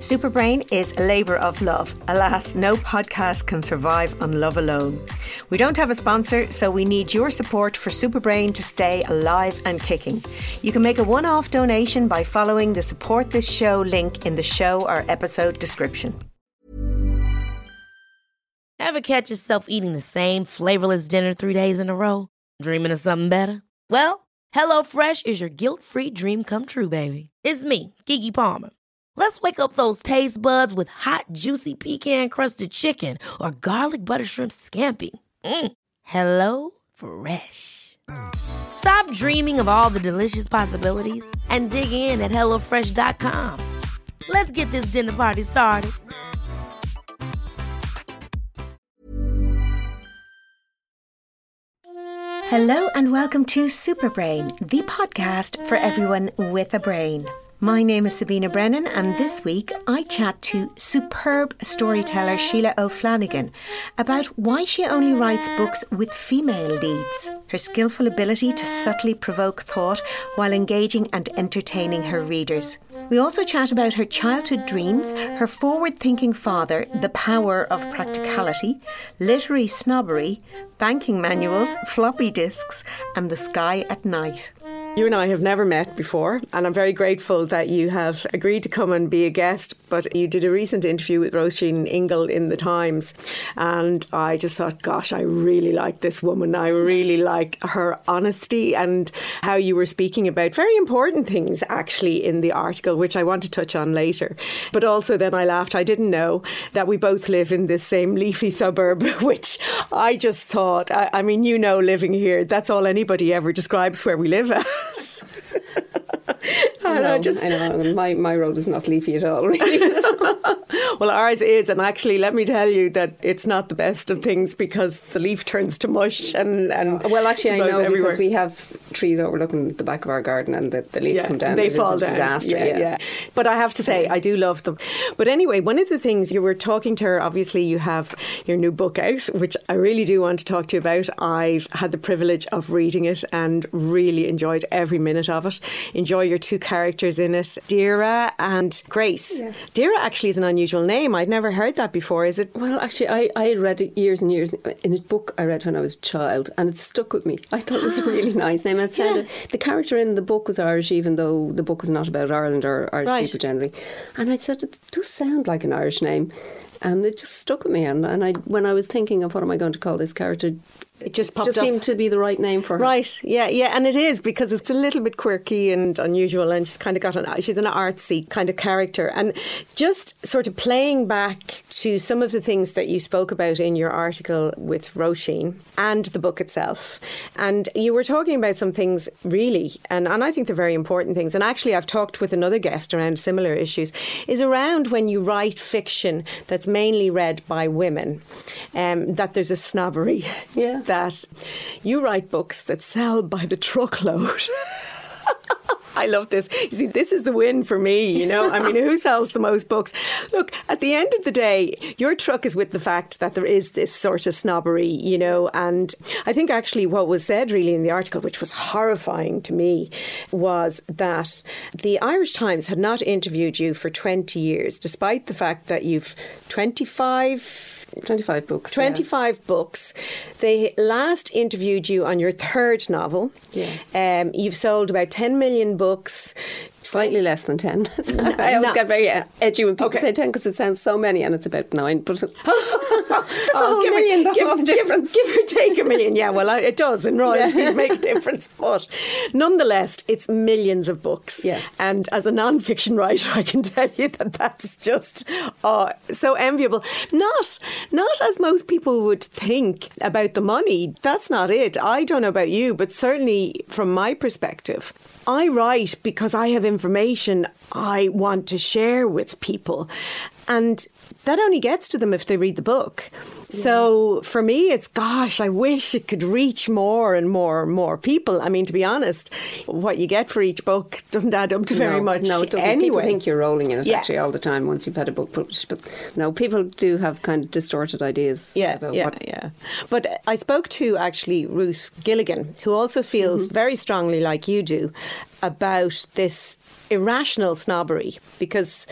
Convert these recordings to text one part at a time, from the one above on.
Superbrain is a labour of love. Alas, no podcast can survive on love alone. We don't have a sponsor, so we need your support for Superbrain to stay alive and kicking. You can make a one off donation by following the support this show link in the show or episode description. Ever catch yourself eating the same flavourless dinner three days in a row? Dreaming of something better? Well, HelloFresh is your guilt free dream come true, baby. It's me, Keke Palmer. Let's wake up those taste buds with hot, juicy pecan crusted chicken or garlic butter shrimp scampi. Mm. Hello Fresh. Stop dreaming of all the delicious possibilities and dig in at HelloFresh.com. Let's get this dinner party started. Hello and welcome to Superbrain, the podcast for everyone with a brain. My name is Sabina Brennan, and this week I chat to superb storyteller Sheila O'Flanagan about why she only writes books with female leads, her skillful ability to subtly provoke thought while engaging and entertaining her readers. We also chat about her childhood dreams, her forward thinking father, the power of practicality, literary snobbery, banking manuals, floppy disks, and the sky at night. You and I have never met before, and I'm very grateful that you have agreed to come and be a guest. But you did a recent interview with Roisin Ingle in the Times, and I just thought, gosh, I really like this woman. I really like her honesty and how you were speaking about very important things actually in the article, which I want to touch on later. But also, then I laughed. I didn't know that we both live in this same leafy suburb, which I just thought, I, I mean, you know, living here, that's all anybody ever describes where we live as. I know, just, I know. My, my road is not leafy at all, really. well, ours is, and actually, let me tell you that it's not the best of things because the leaf turns to mush and. and well, actually, I know everywhere. because we have trees overlooking the back of our garden and the, the leaves yeah, come down. They fall down. disaster. Yeah, yeah, yeah. But I have to say, I do love them. But anyway, one of the things you were talking to her, obviously, you have your new book out, which I really do want to talk to you about. I've had the privilege of reading it and really enjoyed every minute of it. Enjoy your two characters in it, Deirdre and Grace. Yeah. Deirdre actually is an unusual name. I'd never heard that before. Is it? Well, actually, I, I read it years and years in a book I read when I was a child, and it stuck with me. I thought it was a really nice name. Sounded yeah. the character in the book was Irish, even though the book was not about Ireland or Irish right. people generally. And I said it does sound like an Irish name and it just stuck with me. And, and I, when I was thinking of what am I going to call this character, it just popped just up. seemed to be the right name for her. Right, yeah, yeah, and it is because it's a little bit quirky and unusual, and she's kind of got an she's an artsy kind of character, and just sort of playing back to some of the things that you spoke about in your article with Roisin and the book itself, and you were talking about some things really, and and I think they're very important things, and actually I've talked with another guest around similar issues, is around when you write fiction that's mainly read by women, um, that there's a snobbery, yeah that you write books that sell by the truckload. I love this. You see, this is the win for me, you know. I mean, who sells the most books? Look, at the end of the day, your truck is with the fact that there is this sort of snobbery, you know. And I think actually what was said really in the article, which was horrifying to me, was that the Irish Times had not interviewed you for 20 years, despite the fact that you've 25 25 books. 25 yeah. books. They last interviewed you on your third novel. Yeah. Um, you've sold about 10 million books. Slightly less than 10. I always no. get very uh, edgy when people okay. say 10 because it sounds so many and it's about 9. But that's oh, a million. It, give, difference. Give, give, or take a million. Yeah, well, it does in royalties yeah. make a difference. But nonetheless, it's millions of books. Yeah. And as a non fiction writer, I can tell you that that's just oh, so enviable. Not, not as most people would think about the money. That's not it. I don't know about you, but certainly from my perspective, I write because I have information I want to share with people. And that only gets to them if they read the book. Yeah. So for me, it's gosh, I wish it could reach more and more and more people. I mean, to be honest, what you get for each book doesn't add up to very no, much. No, it doesn't. Anyway. People think you're rolling in it yeah. actually all the time once you've had a book published. But no, people do have kind of distorted ideas. Yeah, yeah, what... yeah. But I spoke to actually Ruth Gilligan, who also feels mm-hmm. very strongly like you do about this irrational snobbery because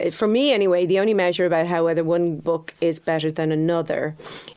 uh, for me anyway the only measure about how whether one book is better than another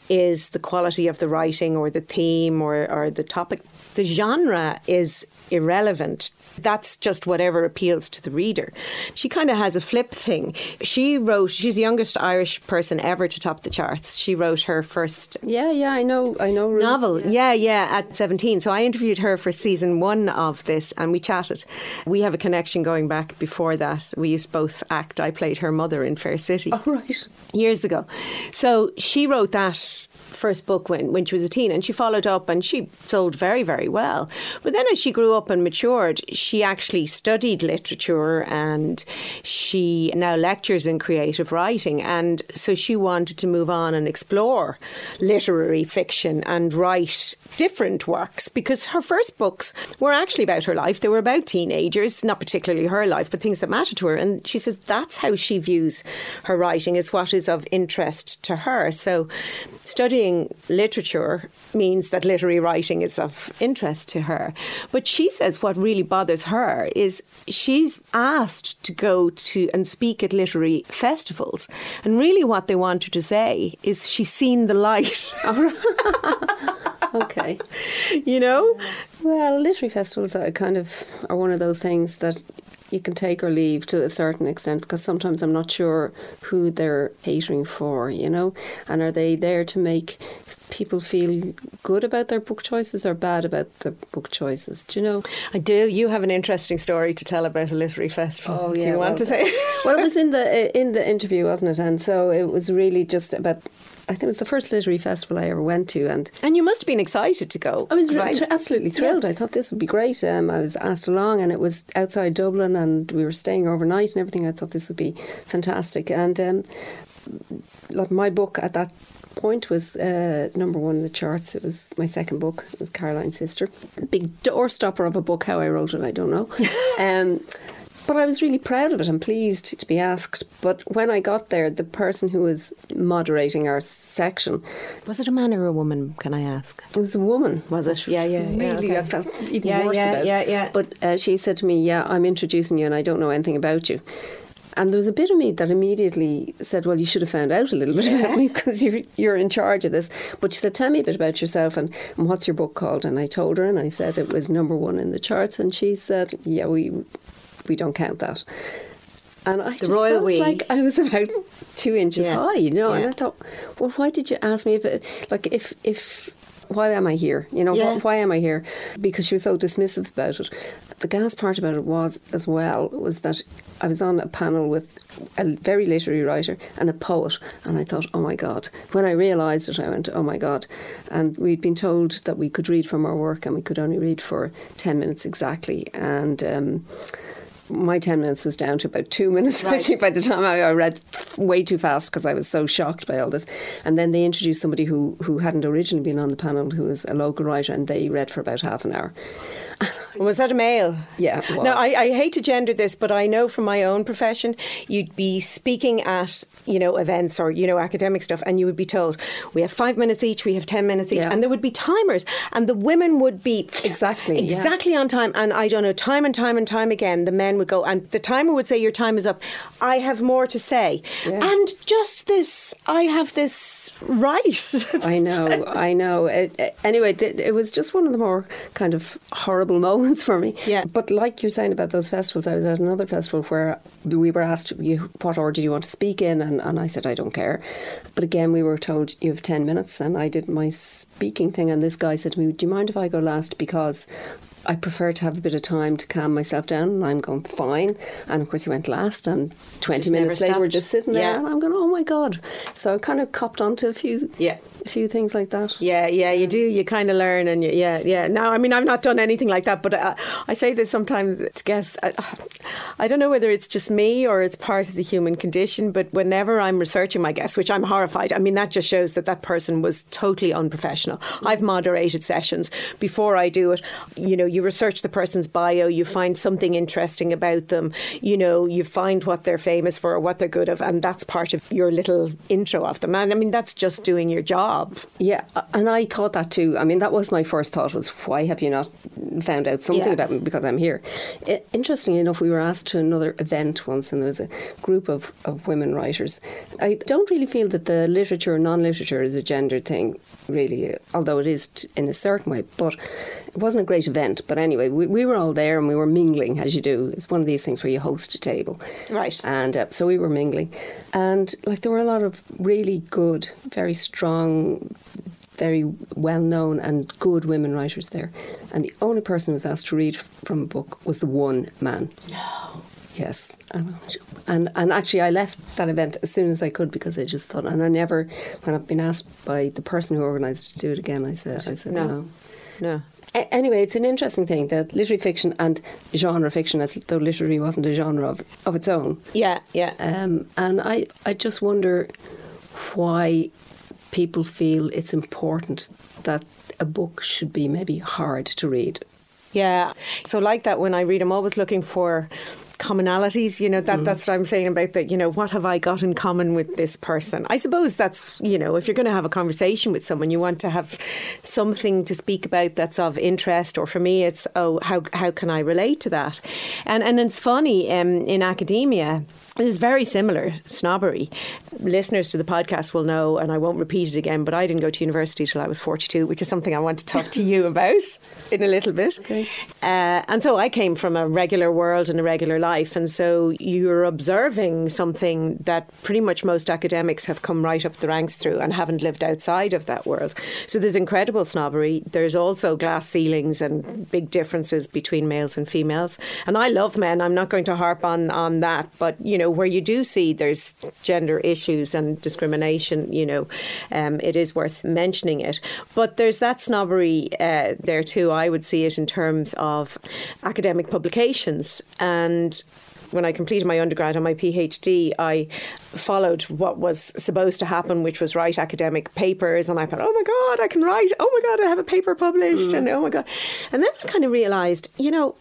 is the quality of the writing or the theme or, or the topic the genre is irrelevant that's just whatever appeals to the reader. She kind of has a flip thing. She wrote, she's the youngest Irish person ever to top the charts. She wrote her first. Yeah, yeah, I know, I know. Ruth. Novel. Yeah. yeah, yeah, at 17. So I interviewed her for season one of this and we chatted. We have a connection going back before that. We used both act. I played her mother in Fair City. Oh, right. Years ago. So she wrote that first book when, when she was a teen and she followed up and she sold very, very well. But then as she grew up and matured, she actually studied literature and she now lectures in creative writing. And so she wanted to move on and explore literary fiction and write different works because her first books were actually about her life. They were about teenagers, not particularly her life, but things that mattered to her. And she says that's how she views her writing, is what is of interest to her. So studying literature means that literary writing is of interest to her. But she says what really bothers her is she's asked to go to and speak at literary festivals. And really, what they want her to say is she's seen the light. okay. You know? Well, literary festivals are kind of are one of those things that you can take or leave to a certain extent because sometimes I'm not sure who they're catering for, you know, and are they there to make people feel good about their book choices or bad about their book choices? Do you know? I do. You have an interesting story to tell about a literary festival. Oh, yeah, do you want well, to say? well, it was in the uh, in the interview, wasn't it? And so it was really just about I think it was the first literary festival I ever went to, and and you must have been excited to go. I was re- absolutely thrilled. Yeah. I thought this would be great. Um, I was asked along, and it was outside Dublin, and we were staying overnight and everything. I thought this would be fantastic, and um, like my book at that point was uh, number one in the charts. It was my second book. It was Caroline's Sister. A big doorstopper of a book. How I wrote it, I don't know. um, but I was really proud of it and pleased to be asked. But when I got there, the person who was moderating our section was it a man or a woman? Can I ask? It was a woman. Was it? Yeah, yeah. Really, yeah, okay. I felt even yeah, worse yeah, about. Yeah, yeah. But uh, she said to me, "Yeah, I'm introducing you, and I don't know anything about you." And there was a bit of me that immediately said, "Well, you should have found out a little bit yeah. about me because you're you're in charge of this." But she said, "Tell me a bit about yourself and, and what's your book called?" And I told her, and I said it was number one in the charts, and she said, "Yeah, we we don't count that. And I the just royal felt we. like I was about two inches yeah. high, you know. Yeah. And I thought, well, why did you ask me if it, like if if why am I here? You know, yeah. wh- why am I here? Because she was so dismissive about it. The gas part about it was as well was that I was on a panel with a very literary writer and a poet, and I thought, oh my god. When I realised it, I went, oh my god. And we'd been told that we could read from our work, and we could only read for ten minutes exactly, and. Um, my 10 minutes was down to about two minutes right. actually by the time I, I read way too fast because I was so shocked by all this. And then they introduced somebody who, who hadn't originally been on the panel, who was a local writer, and they read for about half an hour. Was that a male? Yeah. Now, I, I, hate to gender this, but I know from my own profession, you'd be speaking at, you know, events or, you know, academic stuff, and you would be told, we have five minutes each, we have 10 minutes each, yeah. and there would be timers, and the women would be exactly exactly yeah. on time. And I don't know, time and time and time again, the men would go, and the timer would say, Your time is up. I have more to say. Yeah. And just this, I have this right. I know, I know. It, it, anyway, it, it was just one of the more kind of horrible moments moments for me. Yeah. But like you're saying about those festivals, I was at another festival where we were asked, you, what order do you want to speak in? And, and I said, I don't care. But again, we were told you have 10 minutes. And I did my speaking thing. And this guy said to me, Do you mind if I go last? Because I prefer to have a bit of time to calm myself down. And I'm going, fine. And of course, he went last. And 20 just minutes later, we're just sitting there. Yeah. And I'm going, oh my God. So I kind of copped onto a few yeah. A few things like that. Yeah, yeah, you do. You kind of learn. And you, yeah, yeah. Now, I mean, I've not done anything like that. But uh, I say this sometimes to guests. I, I don't know whether it's just me or it's part of the human condition. But whenever I'm researching my guests, which I'm horrified, I mean, that just shows that that person was totally unprofessional. I've moderated sessions before I do it. You know, you you research the person's bio, you find something interesting about them, you know, you find what they're famous for or what they're good of, and that's part of your little intro of them. And I mean, that's just doing your job. Yeah, and I thought that too. I mean, that was my first thought was, why have you not found out something yeah. about me because I'm here? It, interestingly enough, we were asked to another event once, and there was a group of, of women writers. I don't really feel that the literature or non literature is a gendered thing, really, although it is t- in a certain way. But it wasn't a great event. But anyway, we, we were all there and we were mingling, as you do. It's one of these things where you host a table. Right. And uh, so we were mingling. And like there were a lot of really good, very strong, very well known and good women writers there. And the only person who was asked to read from a book was the one man. No. Yes, and and actually, I left that event as soon as I could because I just thought, and I never, when I've been asked by the person who organised to do it again, I said, I said no, no. no. A- anyway, it's an interesting thing that literary fiction and genre fiction, as though literary wasn't a genre of, of its own. Yeah, yeah. Um, and I, I just wonder why people feel it's important that a book should be maybe hard to read. Yeah. So, like that, when I read, I'm always looking for commonalities you know that mm. that's what i'm saying about that you know what have i got in common with this person i suppose that's you know if you're going to have a conversation with someone you want to have something to speak about that's of interest or for me it's oh how how can i relate to that and and it's funny um, in academia there's very similar snobbery. Listeners to the podcast will know, and I won't repeat it again, but I didn't go to university till I was 42, which is something I want to talk to you about in a little bit. Okay. Uh, and so I came from a regular world and a regular life. And so you're observing something that pretty much most academics have come right up the ranks through and haven't lived outside of that world. So there's incredible snobbery. There's also glass ceilings and big differences between males and females. And I love men. I'm not going to harp on, on that, but, you know, where you do see there's gender issues and discrimination, you know, um, it is worth mentioning it. But there's that snobbery uh, there too. I would see it in terms of academic publications and when I completed my undergrad and my PhD, I followed what was supposed to happen, which was write academic papers. And I thought, oh my God, I can write. Oh my God, I have a paper published. Mm. And oh my God. And then I kind of realised, you know,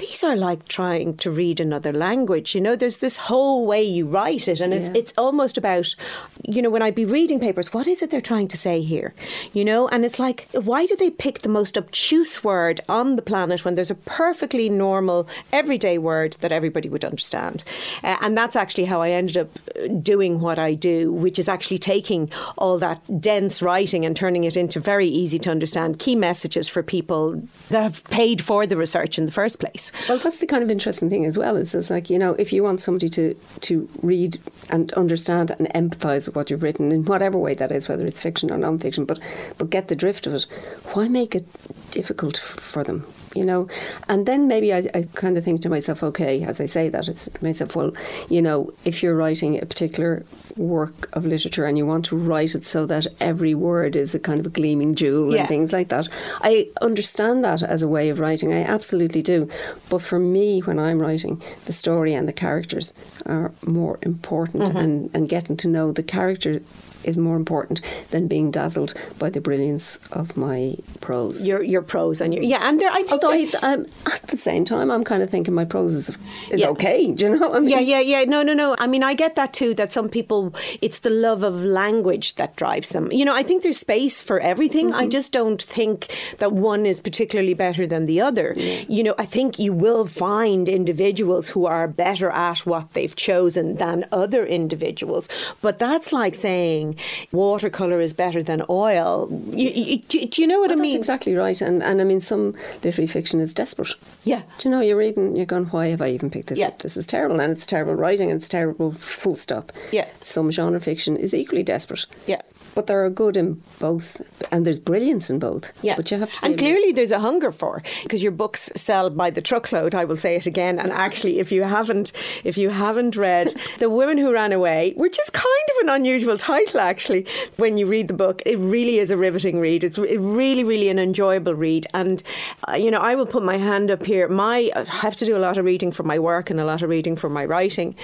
these are like trying to read another language. You know, there's this whole way you write it, and it's yeah. it's almost about, you know, when I'd be reading papers, what is it they're trying to say here? You know, and it's like, why do they pick the most obtuse word on the planet when there's a perfectly normal, everyday word that everybody would understand? Uh, and that's actually how I ended up uh, doing what I do, which is actually taking all that dense writing and turning it into very easy to understand key messages for people that have paid for the research in the first place. Well, that's the kind of interesting thing as well. Is it's like you know, if you want somebody to to read and understand and empathise with what you've written in whatever way that is, whether it's fiction or non-fiction, but but get the drift of it, why make it difficult for them? You know. And then maybe I, I kind of think to myself, okay, as I say that, it's myself, well, you know, if you're writing a particular work of literature and you want to write it so that every word is a kind of a gleaming jewel yeah. and things like that, I understand that as a way of writing. I absolutely do. But for me, when I'm writing, the story and the characters are more important mm-hmm. and, and getting to know the character is more important than being dazzled by the brilliance of my prose. Your your prose and your yeah, and there I think although I, um, at the same time I'm kind of thinking my prose is, is yeah. okay. Do you know? I mean? Yeah, yeah, yeah. No, no, no. I mean, I get that too. That some people it's the love of language that drives them. You know, I think there's space for everything. Mm-hmm. I just don't think that one is particularly better than the other. Yeah. You know, I think you will find individuals who are better at what they've chosen than other individuals, but that's like saying watercolour is better than oil. You, you, do, do, you know what well, I mean? That's exactly right. And, and I mean, some literary fiction is desperate. Yeah. Do you know, you're reading, you're going, why have I even picked this yeah. up? This is terrible. And it's terrible writing and it's terrible full stop. Yeah. Some genre fiction is equally desperate. Yeah. But there are good in both, and there's brilliance in both. Yeah, but you have to. And clearly, there's a hunger for because your books sell by the truckload. I will say it again. And actually, if you haven't, if you haven't read "The Women Who Ran Away," which is kind of an unusual title, actually, when you read the book, it really is a riveting read. It's really, really an enjoyable read. And uh, you know, I will put my hand up here. My I have to do a lot of reading for my work and a lot of reading for my writing,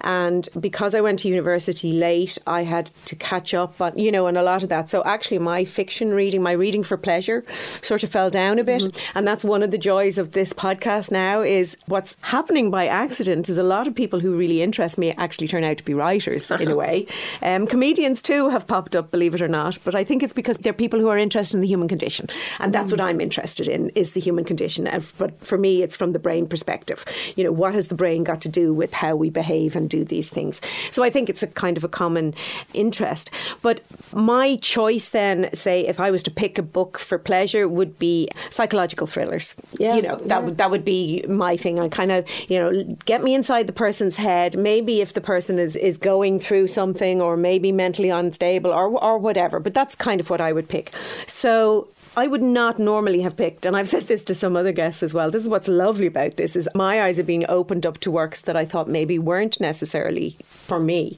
and because I went to university late, I had to catch up on you know know, and a lot of that. So actually, my fiction reading, my reading for pleasure, sort of fell down a bit, mm-hmm. and that's one of the joys of this podcast now is what's happening by accident is a lot of people who really interest me actually turn out to be writers in a way. Um, comedians too have popped up, believe it or not, but I think it's because they're people who are interested in the human condition, and that's what I'm interested in is the human condition. But for me, it's from the brain perspective. You know, what has the brain got to do with how we behave and do these things? So I think it's a kind of a common interest. But my choice then, say, if I was to pick a book for pleasure, would be psychological thrillers. Yeah, you know, that yeah. would that would be my thing. I kind of, you know, get me inside the person's head. Maybe if the person is is going through something, or maybe mentally unstable, or or whatever. But that's kind of what I would pick. So I would not normally have picked, and I've said this to some other guests as well. This is what's lovely about this: is my eyes are being opened up to works that I thought maybe weren't necessarily for me.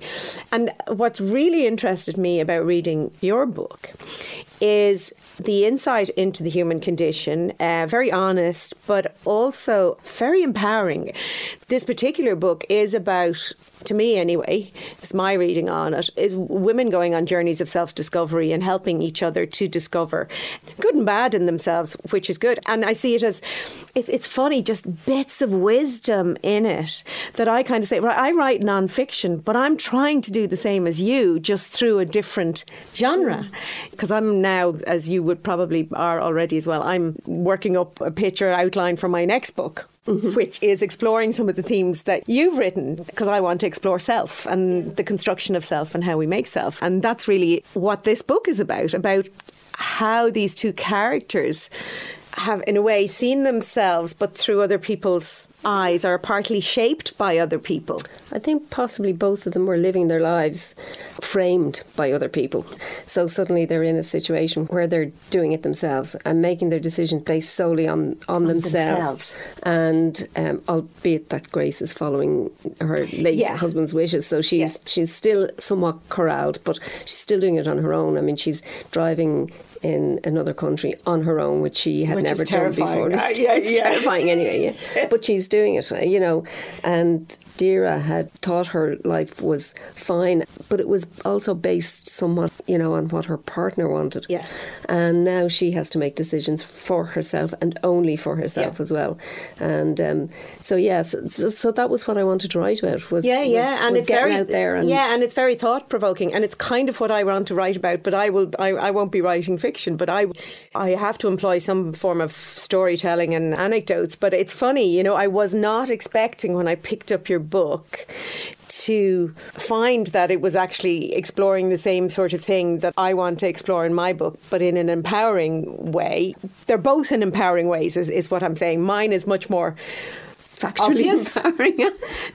And what's really interested me about reading your book is the insight into the human condition, uh, very honest, but also very empowering. This particular book is about to me anyway, it's my reading on it, is women going on journeys of self discovery and helping each other to discover good and bad in themselves, which is good. And I see it as it's funny, just bits of wisdom in it that I kind of say, well, I write non-fiction, but I'm trying to do the same as you, just through a different genre. Because I'm now, as you would probably are already as well, I'm working up a picture outline for my next book mm-hmm. which is exploring some of the themes that you've written because I want to explore self and the construction of self and how we make self. And that's really what this book is about about how these two characters have, in a way, seen themselves but through other people's eyes are partly shaped by other people. I think possibly both of them were living their lives framed by other people. So suddenly they're in a situation where they're doing it themselves and making their decisions based solely on, on, on themselves. themselves. And um, albeit that Grace is following her late yeah. husband's wishes, so she's yeah. she's still somewhat corralled, but she's still doing it on her own. I mean, she's driving in another country on her own, which she had which never done before. It's, uh, yeah, it's yeah. terrifying anyway, yeah. but she's doing it, you know. And Deirdre had thought her life was fine, but it was also based somewhat, you know, on what her partner wanted. Yeah. And now she has to make decisions for herself and only for herself yeah. as well. And um, so, yeah, so, so, that was what I wanted to write about. Was yeah, yeah, was, and was it's very out there. And yeah, and it's very thought provoking, and it's kind of what I want to write about. But I will, I, I won't be writing fiction, but I, I have to employ some form of storytelling and anecdotes. But it's funny, you know, I was not expecting when I picked up your book to find that it was actually exploring the same sort of thing that I want to explore in my book, but in an empowering way. They're both in empowering ways, is, is what I'm saying. Mine is much more factually obvious. empowering.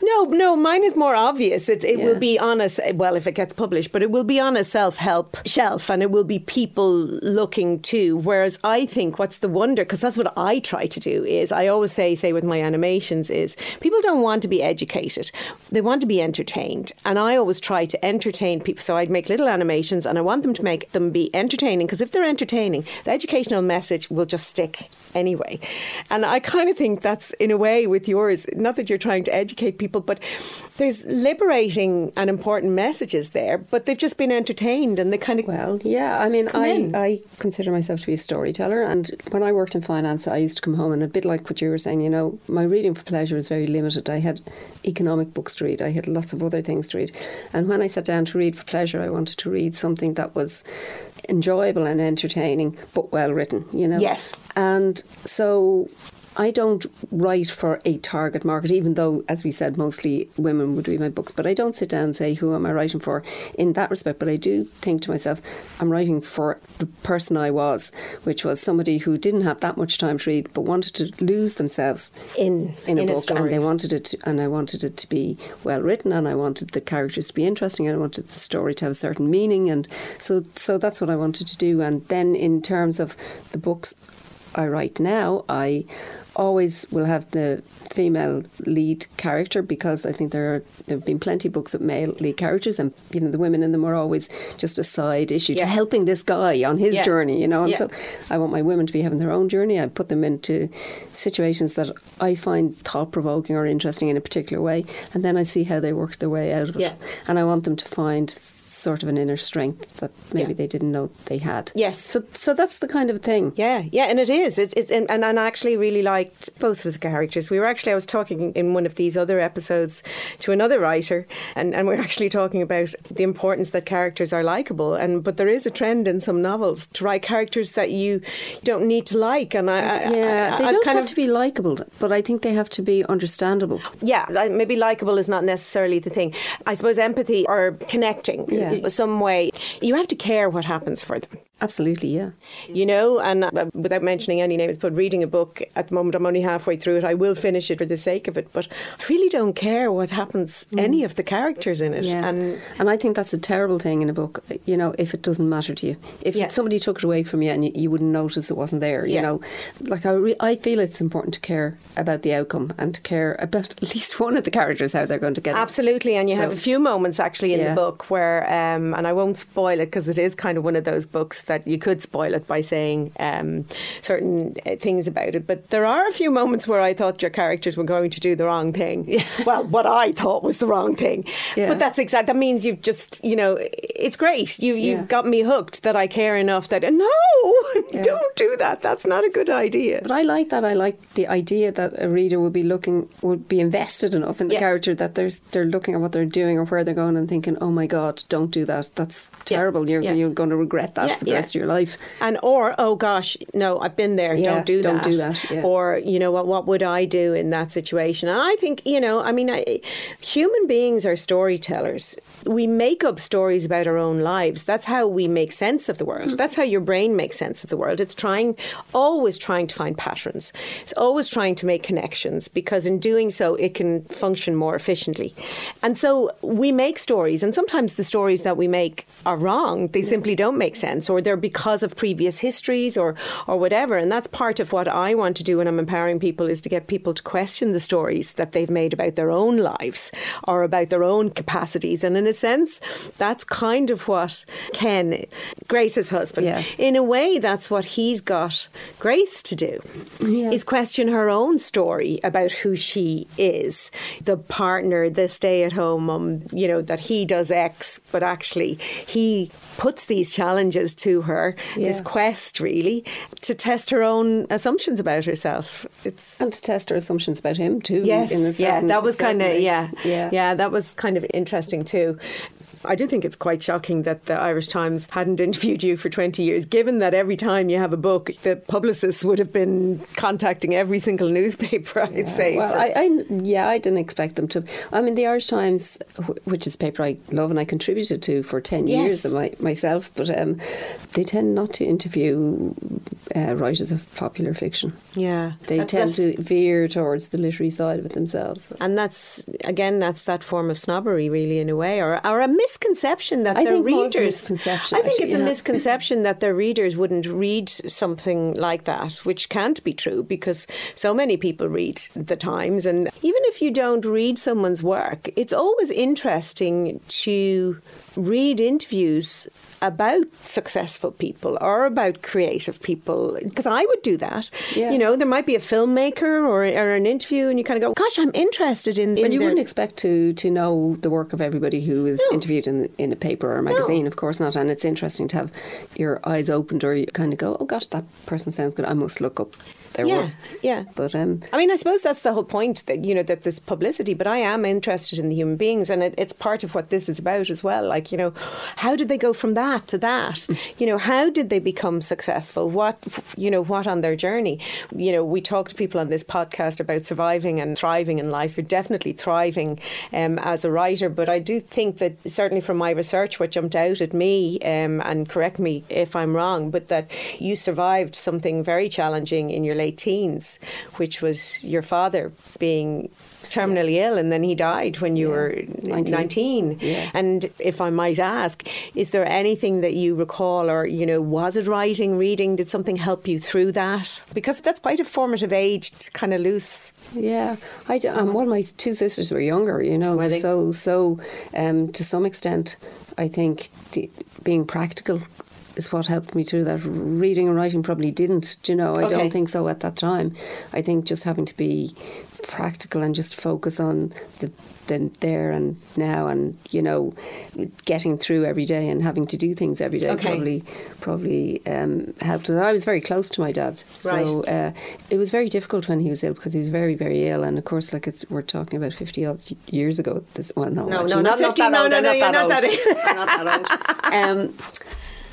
no, no, mine is more obvious. It, it yeah. will be on a well, if it gets published, but it will be on a self help shelf, and it will be people looking too. Whereas I think what's the wonder, because that's what I try to do, is I always say, say with my animations, is people don't want to be educated; they want to be entertained, and I always try to entertain people. So I'd make little animations, and I want them to make them be entertaining, because if they're entertaining, the educational message will just stick anyway. And I kind of think that's in a way with yours, not that you're trying to educate people, but there's liberating and important messages there, but they've just been entertained and they kind of. Well, yeah, I mean, I, I consider myself to be a storyteller. And when I worked in finance, I used to come home and a bit like what you were saying, you know, my reading for pleasure is very limited. I had economic books to read, I had lots of other things to read. And when I sat down to read for pleasure, I wanted to read something that was enjoyable and entertaining, but well written, you know? Yes. And so I don't write for a target market, even though, as we said, mostly women would read my books. But I don't sit down and say, who am I writing for in that respect? But I do think to myself, I'm writing for the person I was, which was somebody who didn't have that much time to read, but wanted to lose themselves in, in, in a book. A and they wanted it, to, and I wanted it to be well written, and I wanted the characters to be interesting, and I wanted the story to have a certain meaning. And so, so that's what I wanted to do. And then in terms of the books I write now, I always will have the female lead character because I think there, are, there have been plenty of books with male lead characters, and you know the women in them are always just a side issue yeah. to helping this guy on his yeah. journey. You know, and yeah. so I want my women to be having their own journey. I put them into situations that I find thought provoking or interesting in a particular way, and then I see how they work their way out of it. And I want them to find sort of an inner strength that maybe yeah. they didn't know they had. Yes. So so that's the kind of thing. Yeah, yeah, and it is. It's, it's and, and I actually really liked both of the characters. We were actually I was talking in one of these other episodes to another writer, and, and we're actually talking about the importance that characters are likable. And but there is a trend in some novels to write characters that you don't need to like. And I, yeah, I, they don't have to be likable, but I think they have to be understandable. Yeah, maybe likable is not necessarily the thing. I suppose empathy or connecting yeah. Some way. You have to care what happens for them. Absolutely, yeah. You know, and uh, without mentioning any names, but reading a book at the moment, I'm only halfway through it. I will finish it for the sake of it, but I really don't care what happens, mm. any of the characters in it. Yeah. And, and I think that's a terrible thing in a book, you know, if it doesn't matter to you. If yeah. somebody took it away from you and you, you wouldn't notice it wasn't there, you yeah. know. Like, I, re- I feel it's important to care about the outcome and to care about at least one of the characters, how they're going to get Absolutely, it. and you so, have a few moments actually in the book where, um, and I won't spoil it because it is kind of one of those books that you could spoil it by saying um, certain uh, things about it. But there are a few moments where I thought your characters were going to do the wrong thing. Yeah. Well, what I thought was the wrong thing. Yeah. But that's exact. That means you've just, you know, it's great. You you've yeah. got me hooked that I care enough that no, don't do that. That's not a good idea. But I like that. I like the idea that a reader would be looking, would be invested enough in the character that there's they're looking at what they're doing or where they're going and thinking, oh my god, don't do that. That's terrible. You're you're going to regret that for the rest of your life. And or oh gosh, no, I've been there. Yeah, don't do don't that. Do that yeah. Or you know what? What would I do in that situation? And I think you know. I mean, I, human beings are storytellers. We make up stories about our own lives. That's how we make sense of the world. Mm. That's how your brain makes sense of the world. It's trying, always trying to find patterns. It's always trying to make connections because in doing so, it can function more efficiently. And so we make stories, and sometimes the stories that we make are wrong. They simply don't make sense, or they're because of previous histories or or whatever. And that's part of what I want to do when I'm empowering people is to get people to question the stories that they've made about their own lives or about their own capacities. And in a sense, that's kind of what Ken, Grace's husband, yeah. in a way, that's what he's got Grace to do, yeah. is question her own story about who she is, the partner, the stay-at-home mum, you know, that he does X, but actually he puts these challenges to her, yeah. this quest really, to test her own assumptions about herself. It's and to test her assumptions about him too. Yes, yeah, that was kind of yeah, yeah, yeah, that was kind of interesting too. I do think it's quite shocking that the Irish Times hadn't interviewed you for 20 years, given that every time you have a book, the publicists would have been contacting every single newspaper, I'd yeah, say. Well, I, I, yeah, I didn't expect them to. I mean, the Irish Times, which is a paper I love and I contributed to for 10 yes. years my, myself, but um, they tend not to interview uh, writers of popular fiction. Yeah. They that's, tend that's, to veer towards the literary side of it themselves. And that's, again, that's that form of snobbery, really, in a way, or, or a misconception that I their readers. I think actually, it's yeah. a misconception that their readers wouldn't read something like that, which can't be true because so many people read the Times. And even if you don't read someone's work, it's always interesting to read interviews about successful people or about creative people because I would do that. Yeah. You know, there might be a filmmaker or, or an interview, and you kind of go, "Gosh, I'm interested in." in well, you wouldn't expect to to know the work of everybody who is no. interviewed in in a paper or a magazine, no. of course not. And it's interesting to have your eyes opened, or you kind of go, "Oh gosh, that person sounds good. I must look up." Their yeah, work. Yeah, But um, I mean, I suppose that's the whole point that you know that there's publicity. But I am interested in the human beings, and it, it's part of what this is about as well. Like you know, how did they go from that to that? You know, how did they become successful? What you know, what on their journey? You know, we talk to people on this podcast about surviving and thriving in life. You're definitely thriving um, as a writer, but I do think that certainly from my research, what jumped out at me, um, and correct me if I'm wrong, but that you survived something very challenging in your late teens, which was your father being terminally ill and then he died when you yeah. were 19. 19. Yeah. And if I might ask, is there anything that you recall or, you know, was it writing, reading? Did something help you through that? Because that's quite a formative age to kind of lose. Yeah. I um, well, my two sisters were younger, you know, so, so um, to some extent, I think the, being practical is what helped me through that. Reading and writing probably didn't. You know? I Okay. don't think so at that time. I think just having to be practical and just focus on the the there and now and you know getting through every day and having to do things every day Okay. probably probably um, helped. And I was very close to my dad, so uh, it was very difficult when he was ill because he was very very ill. And of course, like it's, we're talking about fifty odd years ago. This well, no, No, actually, no, not, not 50, not that no, old. no, I'm no, not that not old. that I'm not that old. Um,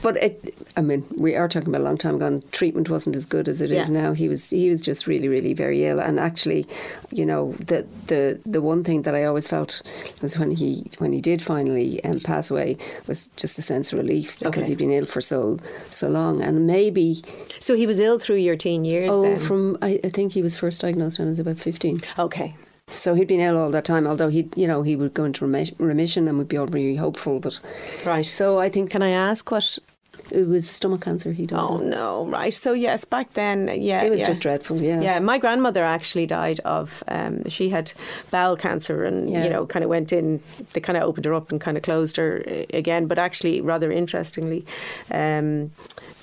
but it, I mean, we are talking about a long time ago. And treatment wasn't as good as it is Yeah. now. He was he was just really really very ill. And actually, you know, the the the one thing that I always felt was when he when he did finally um, pass away was just a sense of relief because Okay. he'd been ill for so so long. And maybe So he was ill through your teen years oh, then? from I, I think he was first diagnosed when I was about fifteen. okay. So he'd been ill all that time. Although he, you know, he would go into remission and would be all really hopeful. But Right. so I think Can I ask what? It was stomach cancer. He died. Oh no! Right. So yes, back then, yeah, It was yeah. just dreadful, yeah. Yeah, my grandmother actually died of. Um, she had bowel cancer, and Yeah. you know, kind of went in. They kind of opened her up and kind of closed her uh, again. But actually, rather interestingly, um,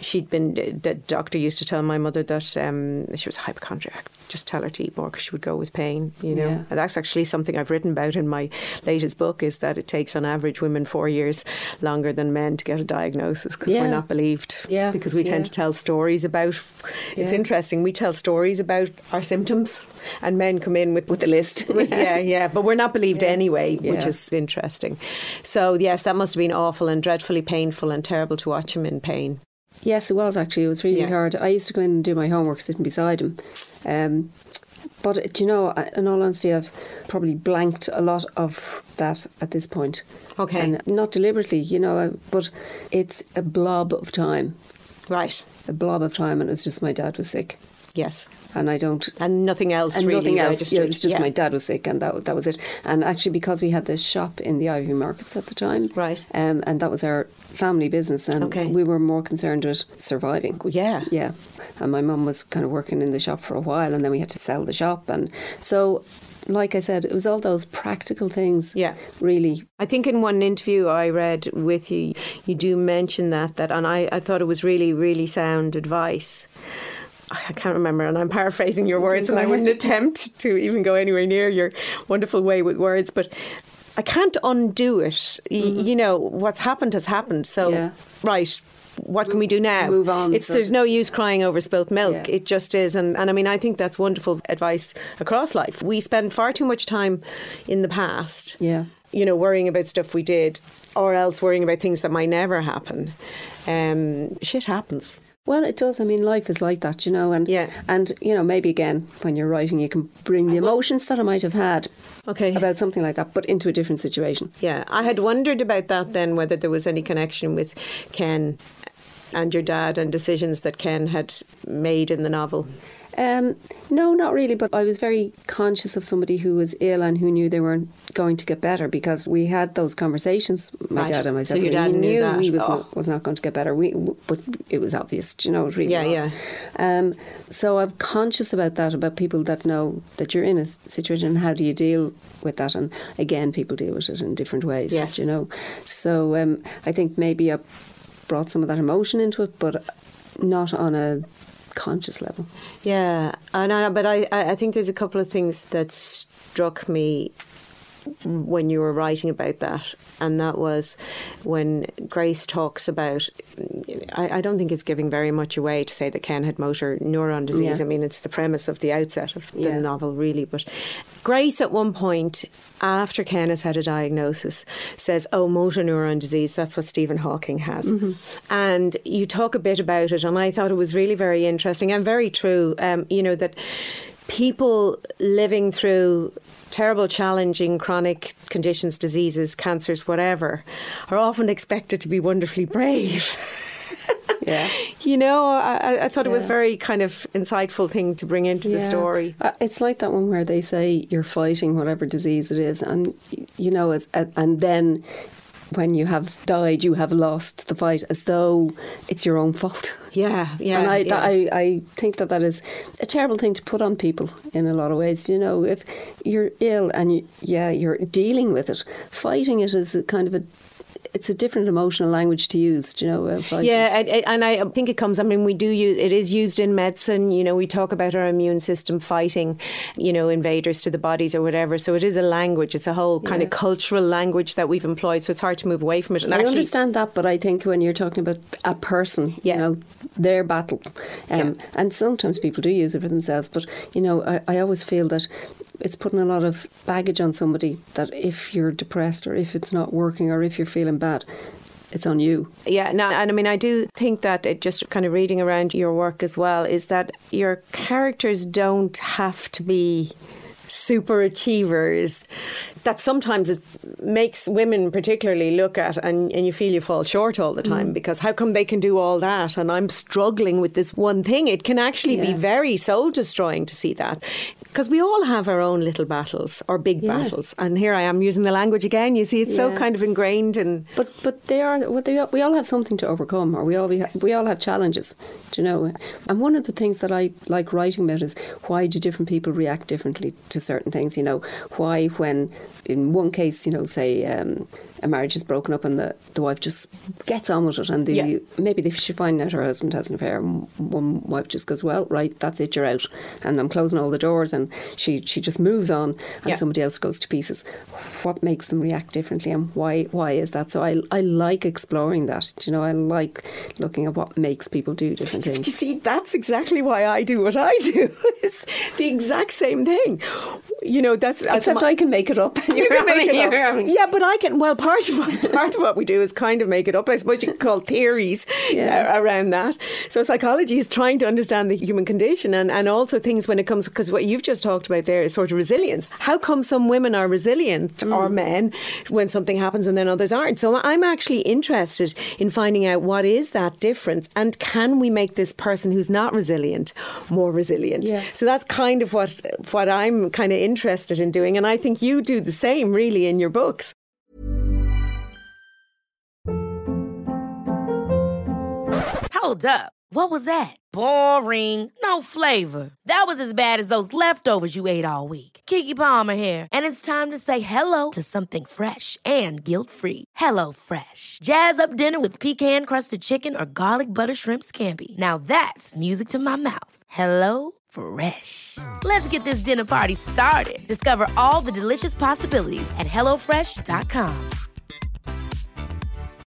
she'd been. The doctor used to tell my mother that um, she was a hypochondriac. Just tell her to eat more because she would go with pain. You know, Yeah. and that's actually something I've written about in my latest book. Is that it takes on average women four years longer than men to get a diagnosis because we're Yeah. Not believed. Yeah, because we tend yeah. to tell stories about. It's Yeah. interesting. We tell stories about our symptoms, and men come in with With the list. with, yeah, yeah, but we're not believed anyway, which is interesting. So yes, that must have been awful and dreadfully painful and terrible to watch him in pain. Yes, it was actually. It was really Yeah. hard. I used to go in and do my homework sitting beside him. Um, but uh, do you know, in all honesty, I've probably blanked a lot of that at this point. Okay. And not deliberately, you know, uh, but it's a blob of time. Right. A blob of time, and it's just my dad was sick. Yes. And I don't. And nothing else and really nothing else. Yeah, it was just Yeah. my dad was sick, and that that was it. And actually, because we had this shop in the Iveagh Markets at the time, Right. um, and that was our family business, and Okay. we were more concerned with surviving. Yeah. Yeah. And my mum was kind of working in the shop for a while, and then we had to sell the shop, and so. Like I said, it was all those practical things. Yeah. Really. I think in one interview I read with you, you do mention that, that and I, I thought it was really, really sound advice. I can't remember, and I'm paraphrasing your words, and I wouldn't attempt to even go anywhere near your wonderful way with words, but I can't undo it. Y- You know, what's happened has happened. So, Mm-hmm. Yeah. right, what can we do now? Move on, It's so- there's no use crying over spilt milk. Yeah. It just is, and and I mean, I think that's wonderful advice across life. We spend far too much time in the past Yeah. you know, worrying about stuff we did, or else worrying about things that might never happen. Um, shit happens. Well, it does. I mean, life is like that, you know. And Yeah. and you know, maybe again when you're writing, you can bring the emotions that I might have had Okay. about something like that, but into a different situation. Yeah, I had wondered about that then, whether there was any connection with Ken and your dad and decisions that Ken had made in the novel. Um, no, not really. But I was very conscious of somebody who was ill and who knew they weren't going to get better because we had those conversations. My Right. dad and myself. So your dad he knew knew that. he was Oh. not, was not going to get better. We, but it was obvious. You know, it really Yeah, was. yeah. Um, so I'm conscious about that, about people that know that you're in a situation and how do you deal with that. And again, people deal with it in different ways. Yes. You know, so um, I think maybe I brought some of that emotion into it, but not on a conscious level. Yeah, and I, but I, I I think there's a couple of things that struck me when you were writing about that, and that was when Grace talks about. I, I don't think it's giving very much away to say that Ken had motor neuron disease. Yeah. I mean, it's the premise of the outset of the Yeah. novel, really. But Grace, at one point, after Ken has had a diagnosis, says, "Oh, motor neuron disease. That's what Stephen Hawking has." And you talk a bit about it, and I thought it was really very interesting and very true. Um, you know that people living through terrible, challenging chronic conditions, diseases, cancers, whatever, are often expected to be wonderfully brave. Yeah. You know, I, I thought it was very kind of insightful thing to bring into the story. Uh, it's like that one where they say you're fighting whatever disease it is, and you know, it's, uh, and then when you have died, you have lost the fight, as though it's your own fault. Yeah, yeah. and I, yeah. I, I think that that is a terrible thing to put on people in a lot of ways. You know, if you're ill and you, yeah, you're dealing with it, fighting it is a kind of a it's a different emotional language to use. Do you know? Uh, yeah, and, and, I think it comes. I mean, we do use it is used in medicine. You know, we talk about our immune system fighting, you know, invaders to the bodies or whatever. So it is a language. It's a whole kind yeah. of cultural language that we've employed. So it's hard to move away from it. And I actually, understand that, but I think when you're talking about a person, yeah. you know, their battle, um, yeah. and sometimes people do use it for themselves. But you know, I, I always feel that it's putting a lot of baggage on somebody that if you're depressed or if it's not working or if you're feeling bad, it's on you. Yeah, no, and I mean, I do think that it just kind of reading around your work as well is that your characters don't have to be super achievers that sometimes it makes women particularly look at and, and you feel you fall short all the time mm. because how come they can do all that and I'm struggling with this one thing it can actually yeah. be very soul destroying to see that because we all have our own little battles or big yeah. battles and here I am using the language again you see it's yeah. so kind of ingrained and but but they are what they we all have something to overcome or we all we, we all have challenges you know and one of the things that I like writing about is why do different people react differently to certain things you know why when in one case, you know, say um, a marriage is broken up and the, the wife just gets on with it, and the yeah. maybe they should find out her husband has an affair, and one wife just goes, "Well, right, that's it, you're out," and I'm closing all the doors, and she she just moves on, and yeah. somebody else goes to pieces. What makes them react differently, and why why is that? So I I like exploring that. You know, I like looking at what makes people do different things. You see, that's exactly why I do what I do. it's the exact same thing. You know, that's except my, I can make it up. You can make it up. Yeah, but I can. Well, part of what, part of what we do is kind of make it up. I suppose you could call theories yeah. uh, around that. So psychology is trying to understand the human condition and, and also things when it comes because what you've just talked about there is sort of resilience. How come some women are resilient mm. or men when something happens and then others aren't? So I'm actually interested in finding out what is that difference and can we make this person who's not resilient more resilient? Yeah. So that's kind of what what I'm kind of interested in doing, and I think you do the same really in your books. Hold up. What was that? Boring. No flavor. That was as bad as those leftovers you ate all week. Keke Palmer here, and it's time to say hello to something fresh and guilt-free. Hello Fresh. Jazz up dinner with pecan-crusted chicken or garlic butter shrimp scampi. Now that's music to my mouth. Hello Fresh. Let's get this dinner party started. Discover all the delicious possibilities at hellofresh.com.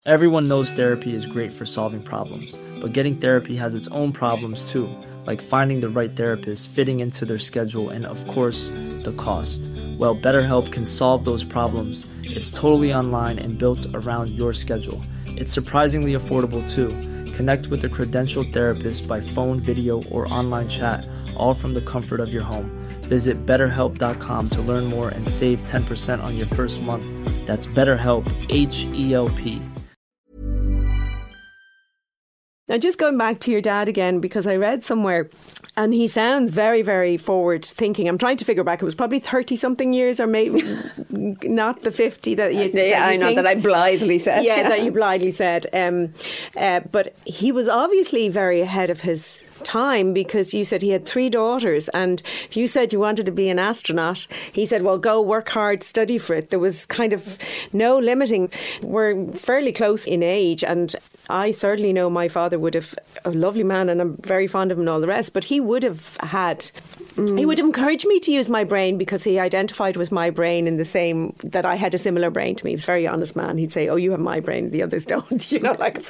Everyone knows therapy is great for solving problems, but getting therapy has its own problems too, like finding the right therapist, fitting into their schedule, and of course, the cost. Well, BetterHelp can solve those problems. It's totally online and built around your schedule. It's surprisingly affordable too. Connect with a credentialed therapist by phone, video, or online chat, all from the comfort of your home. Visit betterhelp.com to learn more and save 10% on your first month. That's BetterHelp, H E L P. Now, just going back to your dad again, because I read somewhere and he sounds very, very forward thinking. I'm trying to figure back. It was probably 30 something years or maybe not the 50 that you. Yeah, that you I know think. that I blithely said. Yeah, that you blithely said. Um, uh, but he was obviously very ahead of his time because you said he had three daughters and if you said you wanted to be an astronaut he said well go work hard study for it there was kind of no limiting we're fairly close in age and I certainly know my father would have a lovely man and I'm very fond of him and all the rest but he would have had Mm. He would encourage me to use my brain because he identified with my brain in the same that I had a similar brain to me. He was a very honest man. He'd say, "Oh, you have my brain, the others don't." you know, like.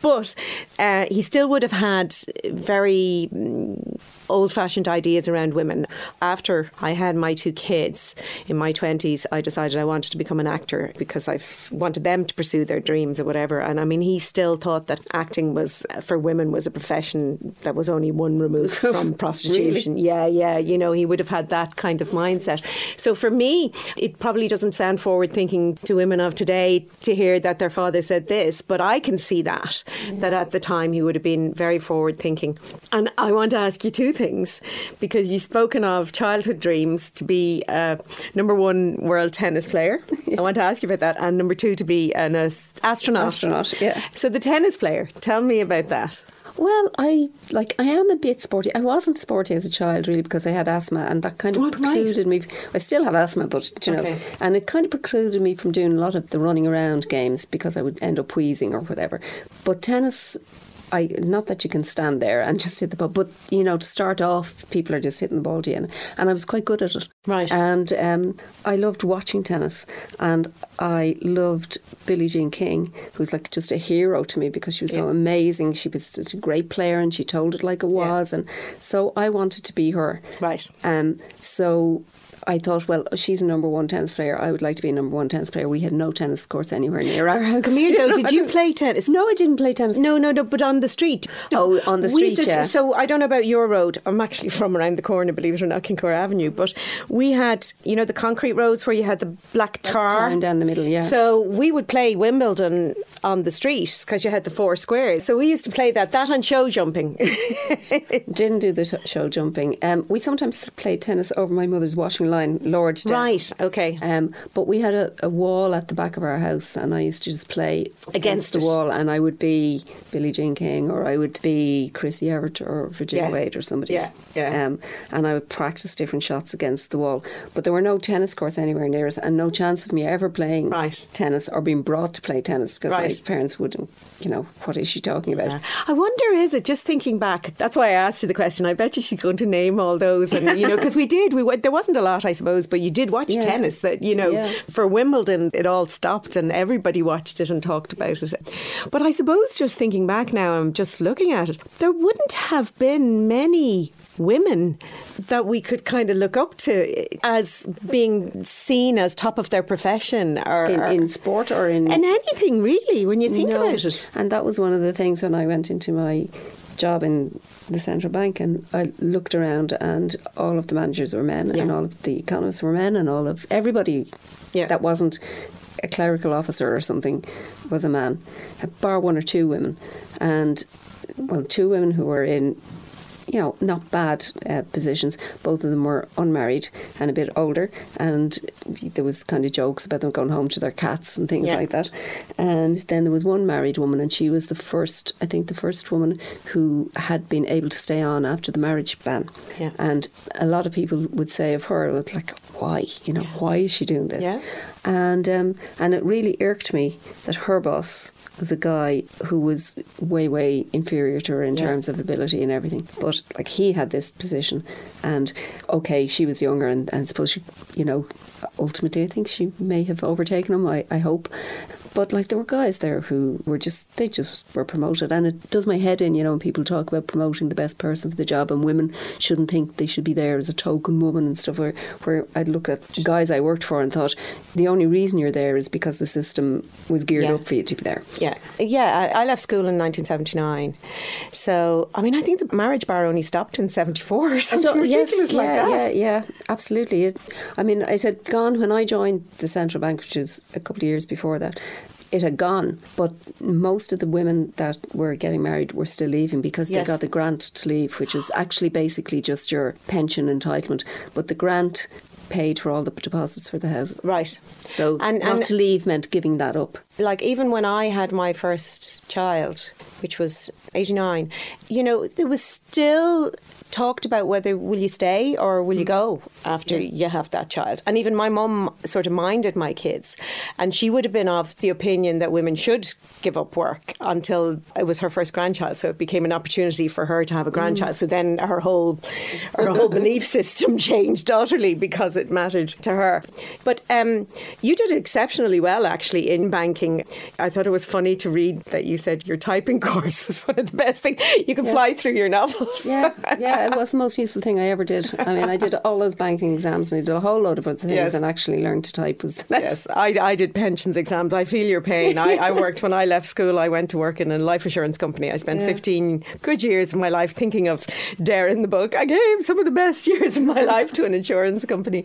But uh, he still would have had very mm, old fashioned ideas around women. After I had my two kids in my 20s, I decided I wanted to become an actor because I wanted them to pursue their dreams or whatever. And I mean, he still thought that acting was for women was a profession that was only one remove from prostitution. Really? Yeah, yeah. You know, he would have had that kind of mindset. So for me, it probably doesn't sound forward thinking to women of today to hear that their father said this, but I can see that, that at the time he would have been very forward thinking. And I want to ask you two things because you've spoken of childhood dreams to be a number one world tennis player. I want to ask you about that. And number two, to be an astronaut. Astronaut, yeah. So the tennis player, tell me about that. Well, I like I am a bit sporty. I wasn't sporty as a child really because I had asthma, and that kind of Oh, right. precluded me. I still have asthma, but you know, Okay. and it kind of precluded me from doing a lot of the running around games because I would end up wheezing or whatever. But tennis. I, not that you can stand there and just hit the ball, but you know, to start off, people are just hitting the ball to you, and, and I was quite good at it. Right. And um, I loved watching tennis, and I loved Billie Jean King, who's like just a hero to me because she was so amazing. She was just a great player, and she told it like it was, and so I wanted to be her. Right. Um. So. I thought, well, she's a number one tennis player. I would like to be a number one tennis player. We had no tennis courts anywhere near our house. Come here, though. Did you play tennis? No, I didn't play tennis. No, no, no, but on the street. Oh, on the street, to- yeah. So I don't know about your road. I'm actually from around the corner, believe it or not, Kincora Avenue. But we had, you know, the concrete roads where you had the black tar. tar down the middle, yeah. So we would play Wimbledon on the street because you had the four squares. So we used to play that, that and show jumping. Didn't do the t- show jumping. Um, we sometimes played tennis over my mother's washing line, Lord. right, okay. Um, but we had a, a wall at the back of our house, and I used to just play Against against, it. the wall. And I would be Billie Jean King, or I would be Chrissie Evert, or Virginia Yeah. Wade, or somebody. Yeah, yeah. Um, and I would practice different shots against the wall. But there were no tennis courts anywhere near us, and no chance of me ever playing Right. tennis or being brought to play tennis because Right. my parents wouldn't. You know, what is she talking about? I wonder, is it just thinking back? That's why I asked you the question. I bet you she's going to name all those, and you know, because we did. We there wasn't a lot, I suppose, but you did watch Yeah. tennis. That you know, Yeah. for Wimbledon, it all stopped, and everybody watched it and talked about it. But I suppose, just thinking back now, I'm just looking at it. There wouldn't have been many women that we could kind of look up to as being seen as top of their profession, or, In, or in sport or in in anything really. When you think No. about it. And that was one of the things when I went into my job in the central bank and I looked around and all of the managers were men Yeah. and all of the economists were men and all of everybody Yeah. that wasn't a clerical officer or something was a man, bar one or two women. And well, two women who were in you know, not bad uh, positions. Both of them were unmarried and a bit older, and there was kind of jokes about them going home to their cats and things Yeah. like that. And then there was one married woman, and she was the first, I think, the first woman who had been able to stay on after the marriage ban. Yeah. And a lot of people would say of her, like, why? You know, why is she doing this? Yeah. And um, and it really irked me that her boss was a guy who was way way inferior to her in Yeah. terms of ability and everything. But like he had this position, and okay, she was younger, and, and suppose she, you know, ultimately I think she may have overtaken him. I, I hope. But like there were guys there who were just they just were promoted, and it does my head in, you know, when people talk about promoting the best person for the job, and women shouldn't think they should be there as a token woman and stuff. Where where I'd look at guys I worked for and thought the only reason you're there is because the system was geared Yeah. up for you to be there. Yeah, yeah. I, I left school in 1979, so I mean, I think the marriage bar only stopped in 74 or something ridiculous yes, like yeah, that. yeah, yeah, absolutely. It, I mean, it had gone when I joined the central bank, which was a couple of years before that. It had gone, but most of the women that were getting married were still leaving because Yes. they got the grant to leave, which is actually basically just your pension entitlement. But the grant paid for all the deposits for the houses. Right. So And- not and- to leave meant giving that up. Like even when I had my first child, which was 89, you know, there was still talked about whether will you stay or will you go after you have that child. And even my mum sort of minded my kids, and she would have been of the opinion that women should give up work until it was her first grandchild. So it became an opportunity for her to have a grandchild. So then her whole her whole belief system changed utterly because it mattered to her. But um, you did exceptionally well actually in banking. I thought it was funny to read that you said your typing course was one of the best things. You can fly through your novels. Yeah, yeah, it was the most useful thing I ever did. I mean, I did all those banking exams and I did a whole load of other things Yes. and actually learned to type was the next. Yes, I, I did pensions exams. I feel your pain. I, I worked when I left school. I went to work in a life assurance company. I spent 15 good years of my life thinking of Dara in the book. I gave some of the best years of my life to an insurance company.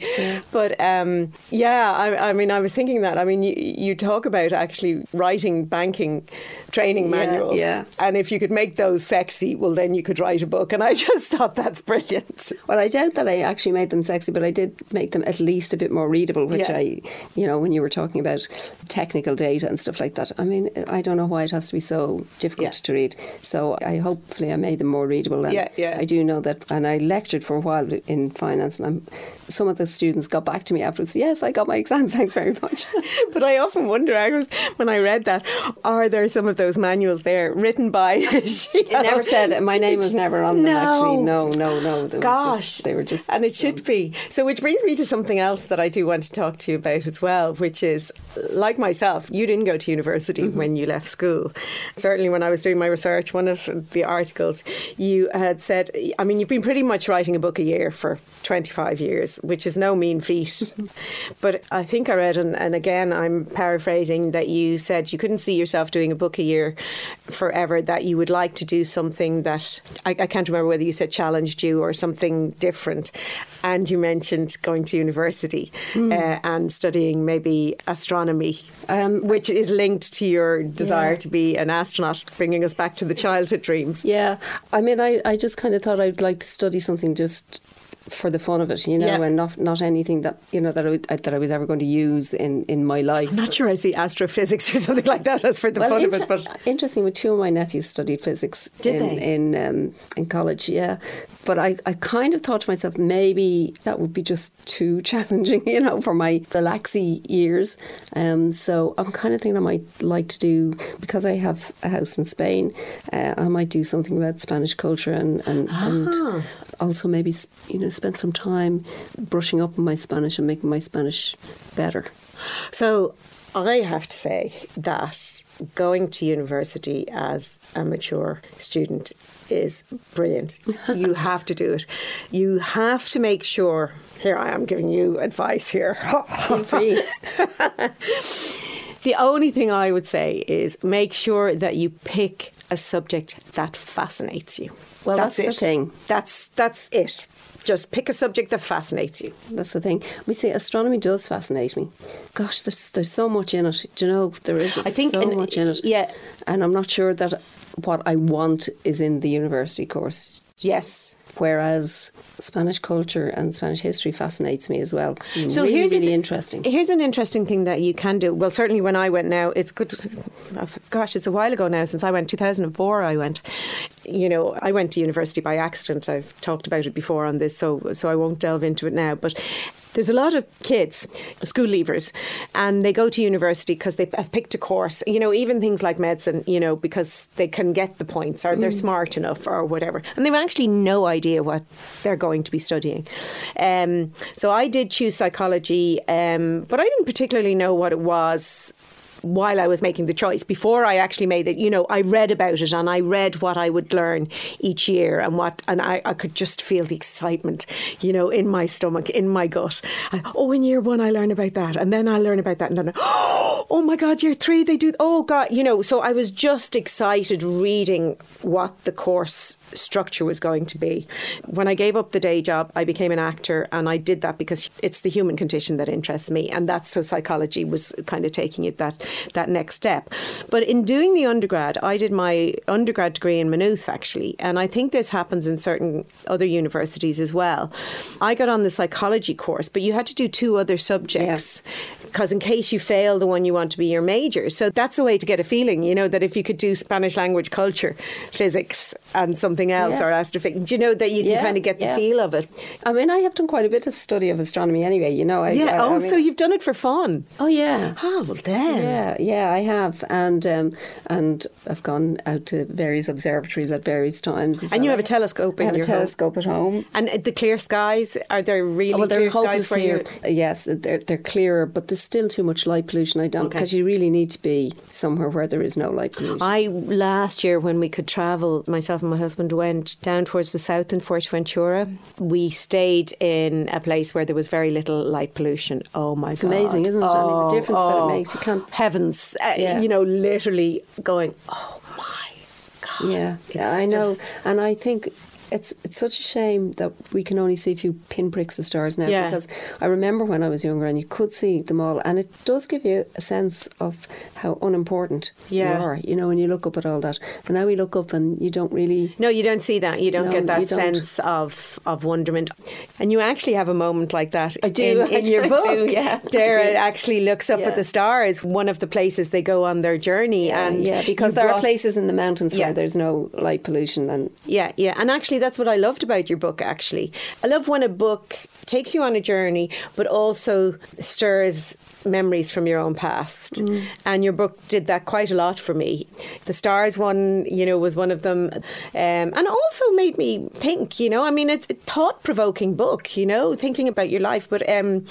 But um, yeah, I, I mean, I was thinking that. I mean, you, you talk about actually writing banking training Yeah, manuals. yeah. And if you could make those sexy, well, then you could write a book. And I just thought thought that's brilliant. Well, I doubt that I actually made them sexy, but I did make them at least a bit more readable, which yes. I, you know, when you were talking about technical data and stuff like that, I mean, I don't know why it has to be so difficult yeah. to read. So I hopefully I made them more readable. And yeah, yeah. I do know that, and I lectured for a while in finance, and I'm some of the students got back to me afterwards. Yes, I got my exams. Thanks very much. but I often wonder, I was when I read that, are there some of those manuals there written by? it never said my name was never on them. No. Actually, no, no, no. No. Gosh, just, they were just, and it should be. So, which brings me to something else that I do want to talk to you about as well, which is like myself, you didn't go to university mm-hmm. when you left school. Certainly, when I was doing my research, one of the articles you had said, I mean, you've been pretty much writing a book a year for 25 years which is no mean feat. but I think I read, and, and again, I'm paraphrasing, that you said you couldn't see yourself doing a book a year forever, that you would like to do something that I, I can't remember whether you said challenged you or something different. And you mentioned going to university mm. uh, and studying maybe astronomy, um, which is linked to your desire yeah. to be an astronaut, bringing us back to the childhood dreams. Yeah, I mean, I, I just kind of thought I'd like to study something just for the fun of it, you know, yeah. and not not anything that you know that I, that I was ever going to use in, in my life. I'm not sure I see astrophysics or something like that as for the well, fun inter- of it. But interesting, with two of my nephews studied physics Did in they? in um, in college, yeah. But I, I kind of thought to myself maybe that would be just too challenging, you know, for my the laxy years. Um, so I'm kind of thinking I might like to do because I have a house in Spain. Uh, I might do something about Spanish culture and and, ah. and also maybe you know spend some time brushing up on my Spanish and making my Spanish better. So I have to say that going to university as a mature student is brilliant. you have to do it. You have to make sure. Here I am giving you advice here. free. the only thing I would say is make sure that you pick a subject that fascinates you. Well, that's, that's the thing. That's that's it. Just pick a subject that fascinates you. That's the thing. We say astronomy does fascinate me. Gosh, there's there's so much in it. Do you know there is I think so in, much in it. Yeah, and I'm not sure that what I want is in the university course. Yes, whereas Spanish culture and Spanish history fascinates me as well. so really, here's really th- interesting. Here's an interesting thing that you can do. Well, certainly when I went now, it's good. Oh, gosh, it's a while ago now since I went. 2004, I went. You know, I went to university by accident. I've talked about it before on this, so so I won't delve into it now. But there's a lot of kids, school leavers, and they go to university because they have picked a course, you know, even things like medicine, you know, because they can get the points or they're mm. smart enough or whatever. And they've actually no idea what they're going to be studying. Um, so I did choose psychology, um, but I didn't particularly know what it was while I was making the choice, before I actually made it, you know, I read about it and I read what I would learn each year and what, and I, I could just feel the excitement, you know, in my stomach, in my gut. I, oh, in year one, I learn about that. And then I learn about that. And then, oh my God, year three, they do, oh God, you know, so I was just excited reading what the course structure was going to be. When I gave up the day job, I became an actor and I did that because it's the human condition that interests me. And that's so psychology was kind of taking it that that next step. But in doing the undergrad, I did my undergrad degree in Maynooth actually, and I think this happens in certain other universities as well. I got on the psychology course, but you had to do two other subjects because in case you fail the one you want to be your major. So that's a way to get a feeling, you know, that if you could do Spanish language culture, physics, and something else, yeah. or astrophysics, you know, that you can yeah, kind of get the feel of it. I mean, I have done quite a bit of study of astronomy anyway, you know. I, yeah, I, oh, I mean, so you've done it for fun? Oh, yeah. Oh, well, then. Yeah, yeah, I have. And um, and I've gone out to various observatories at various times. and well. you have a telescope I in have a telescope home. at home. And the clear skies, are there really oh, well, clear skies for you? Yes, they're, they're clearer, but there's still too much light pollution. I don't, because okay. you really need to be somewhere where there is no light pollution. I, last year, when we could travel, myself and my husband went down towards the south in Fuerteventura. We stayed in a place where there was very little light pollution. Oh my it's God. amazing, isn't it? Oh, I mean, the oh, difference oh, that it oh, makes. You can't. Heavens. Uh, yeah. You know, literally going, oh my God. Yeah, yeah I know. And I think it's it's such a shame that we can only see a few pinpricks of stars now. Yeah. Because I remember when I was younger and you could see them all, and it does give you a sense of how unimportant Yeah. you are. You know, when you look up at all that. But now we look up and you don't really. No, you don't see that. You don't No, get that sense of, of wonderment. And you actually have a moment like that I do, in, in do, your I book. do, yeah, Dara actually looks up Yeah. at the stars, one of the places they go on their journey. and yeah, because there are places in the mountains Yeah. where there's no light pollution and Yeah, yeah. And actually, that's what I loved about your book, actually. I love when a book takes you on a journey, but also stirs memories from your own past. Mm. And your book did that quite a lot for me. The Stars one, you know, was one of them. Um, and also made me think, you know, I mean, it's a thought provoking book, you know, thinking about your life. But um,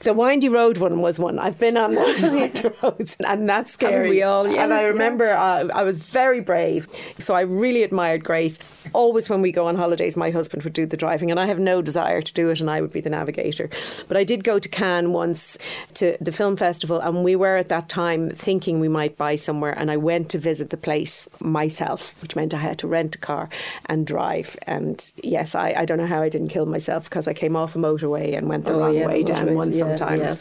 the Windy Road one was one. I've been on those windy roads, and that's scary. We all? Yeah. And I remember uh, I was very brave. So I really admired Grace. Always when we go on holidays, my husband would do the driving, and I have no desire to do it, and I would be the navigator. But I did go to Cannes once to the film festival, and we were at that time thinking we might buy somewhere, and I went to visit the place myself, which meant I had to rent a car and drive. And yes, I, I don't know how I didn't kill myself because I came off a motorway and went the Oh, wrong yeah, the way down motorways, one yeah, sometimes. yeah.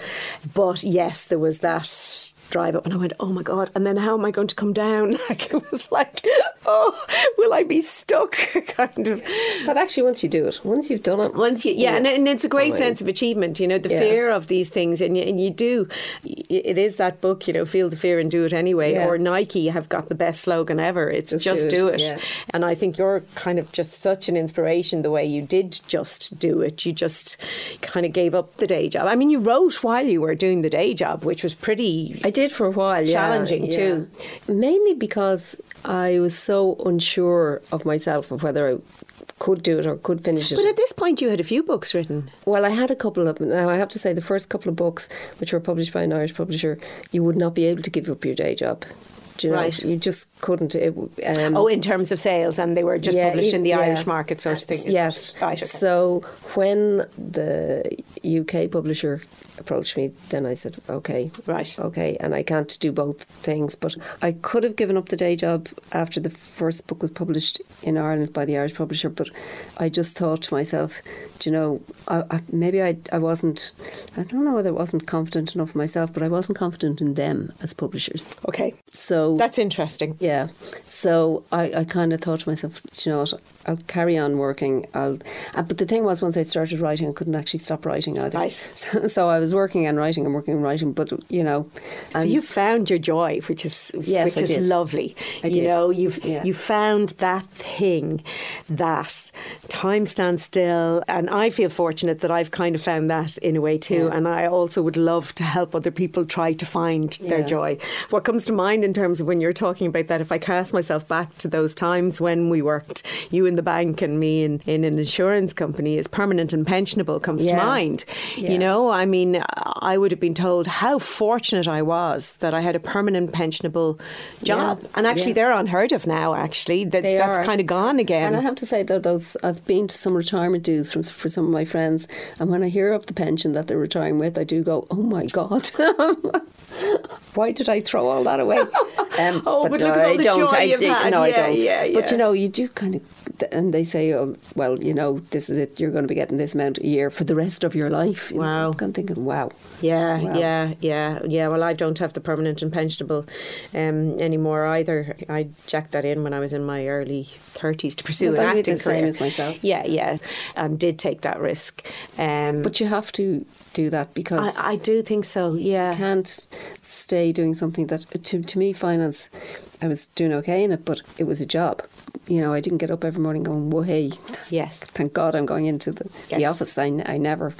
But yes, there was that drive up, and I went, oh my God. And then how am I going to come down? Like, it was like, oh, will I be stuck? kind of. But actually, once you do it, once you've done it, Once you, yeah, And, and it's a great Oh, sense of achievement, you know, the Yeah. fear of these things. And you, and you do, it is that book, you know, feel the fear and do it anyway. Yeah. Or Nike have got the best slogan ever. It's just, Just do do it. it, yeah. And I think you're kind of just such an inspiration the way you did just do it. You just kind of gave up the day job. I mean, you wrote while you were doing the day job, which was pretty I did for a while. Challenging yeah. too. Mainly because I was so unsure of myself of whether I could do it or could finish it. But at this point, you had a few books written. Well, I had a couple of now. I have to say, the first couple of books, which were published by an Irish publisher, you would not be able to give up your day job. You know? Right. You just couldn't. It, um, Oh, in terms of sales, and they were just yeah, published in the yeah. Irish market, sort of thing. Yes. Right. Okay. So when the UK publisher approached me, then I said, okay, Right. okay, and I can't do both things. But I could have given up the day job after the first book was published in Ireland by the Irish publisher. But I just thought to myself, do you know, I, I, maybe I, I wasn't. I don't know whether I wasn't confident enough myself, but I wasn't confident in them as publishers. okay. So That's interesting. yeah. So I, I kind of thought to myself, "Do you know what, I'll carry on working. I'll, uh, but the thing was, once I started writing, I couldn't actually stop writing either. Right. So, so I was working and writing and working and writing, but you know, So you found your joy, which is Yes, which I is did. lovely. I you did. know, you've Yeah. you found that thing that time stands still, and I feel fortunate that I've kind of found that in a way too. Yeah. And I also would love to help other people try to find their joy. What comes to mind in terms of when you're talking about that, if I cast myself back to those times when we worked, you in the bank and me in, in an insurance company, is permanent and pensionable comes to mind. Yeah. You know, I mean, I would have been told how fortunate I was that I had a permanent pensionable job. Yeah. And actually, Yeah. they're unheard of now, actually. That, They that's are. kind of gone again. And I have to say that those I've been to some retirement dues from for some of my friends, and when I hear of the pension that they're retiring with, I do go, "Oh my god, why did I throw all that away?" Um, Oh, but no, look at all I the don't. joy I do- had. No, I Yeah, don't. yeah, But you know, you do kind of, and they say, "Oh, well, you know, this is it. You're going to be getting this amount a year for the rest of your life." You know, Wow. I'm kind of thinking, "Wow." Yeah, Wow. yeah, yeah, yeah. Well, I don't have the permanent and pensionable um, anymore either. I jacked that in when I was in my early thirties to pursue Well, an acting the same as myself. Yeah, yeah, and did take that risk. Um, But you have to do that because I, I do think so. Yeah, I can't stay doing something that to to me finance I was doing okay in it but it was a job you know I didn't get up every morning going whoa hey yes. thank God I'm going into the, the office I, I never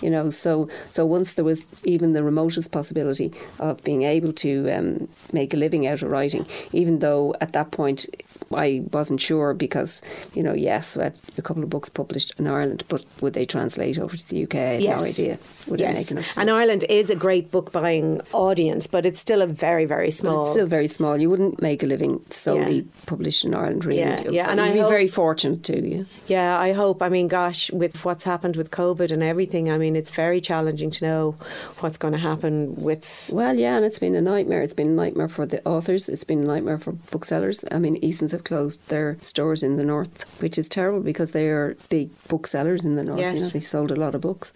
you know so so once there was even the remotest possibility of being able to um, make a living out of writing even though at that point I wasn't sure because you know yes we had a couple of books published in Ireland but would they translate over to the UK I had Yes. no idea would yes. make enough And Ireland is a great book buying audience, but it's still a very, very But small. it's still very small. You wouldn't make a living solely Yeah. published in Ireland, really. Yeah, you? yeah, and You'd I be hope- very fortunate too. Yeah. Yeah, I hope. I mean, gosh, with what's happened with COVID and everything, I mean, it's very challenging to know what's going to happen with. Well, yeah, and it's been a nightmare. It's been a nightmare for the authors. It's been a nightmare for booksellers. I mean, Eason's have closed their stores in the north, which is terrible because they are big booksellers in the north. Yes. You know, they sold a lot of books.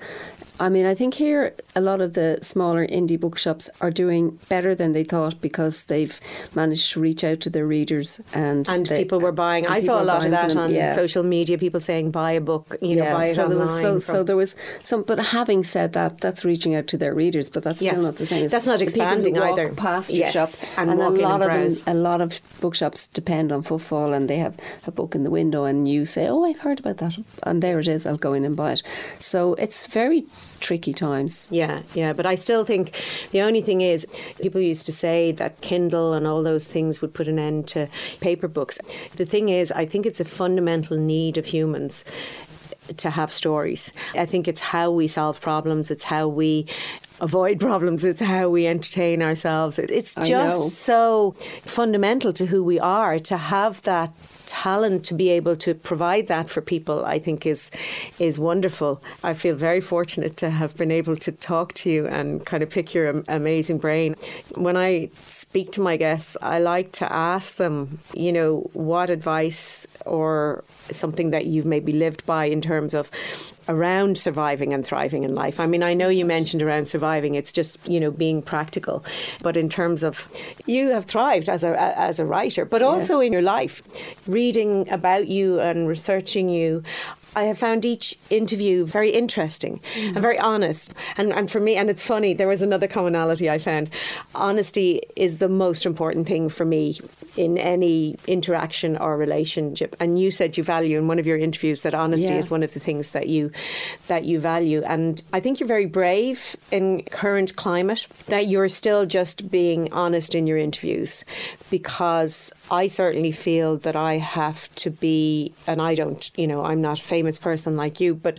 I mean, I think here a lot of the smaller indie bookshops are doing better than they thought because they've managed to reach out to their readers and and they, people were buying. I saw a lot of that on yeah. social media. People saying buy a book, you yeah. know, buy it so online. There was, so, so there was some, but having said that, that's reaching out to their readers, but that's yes. still not the same. That's not expanding either. Past your yes. shop, and, and a lot of them, a lot of bookshops depend on footfall, and they have a book in the window, and you say, "Oh, I've heard about that," and there it is. I'll go in and buy it. So it's very tricky times. Yeah, yeah. But I still think the only thing is, people used to say that Kindle and all those things would put an end to paper books. The thing is, I think it's a fundamental need of humans to have stories. I think it's how we solve problems, it's how we avoid problems, it's how we entertain ourselves. It's just so fundamental to who we are to have that talent to be able to provide that for people, I think is is wonderful. I feel very fortunate to have been able to talk to you and kind of pick your amazing brain. When I speak to my guests, I like to ask them, you know, what advice or something that you've maybe lived by in terms of around surviving and thriving in life. I mean, I know you mentioned around surviving, it's just, you know, being practical. But in terms of you have thrived as a as a writer, but also yeah. in your life. Reading about you and researching you, I have found each interview very interesting mm-hmm. and very honest. And, and for me, and it's funny, there was another commonality I found. Honesty is the most important thing for me in any interaction or relationship. And you said you value in one of your interviews that honesty yeah. is one of the things that you that you value. And I think you're very brave in current climate that you're still just being honest in your interviews because I certainly feel that I have to be, and I don't, you know, I'm not a famous person like you, but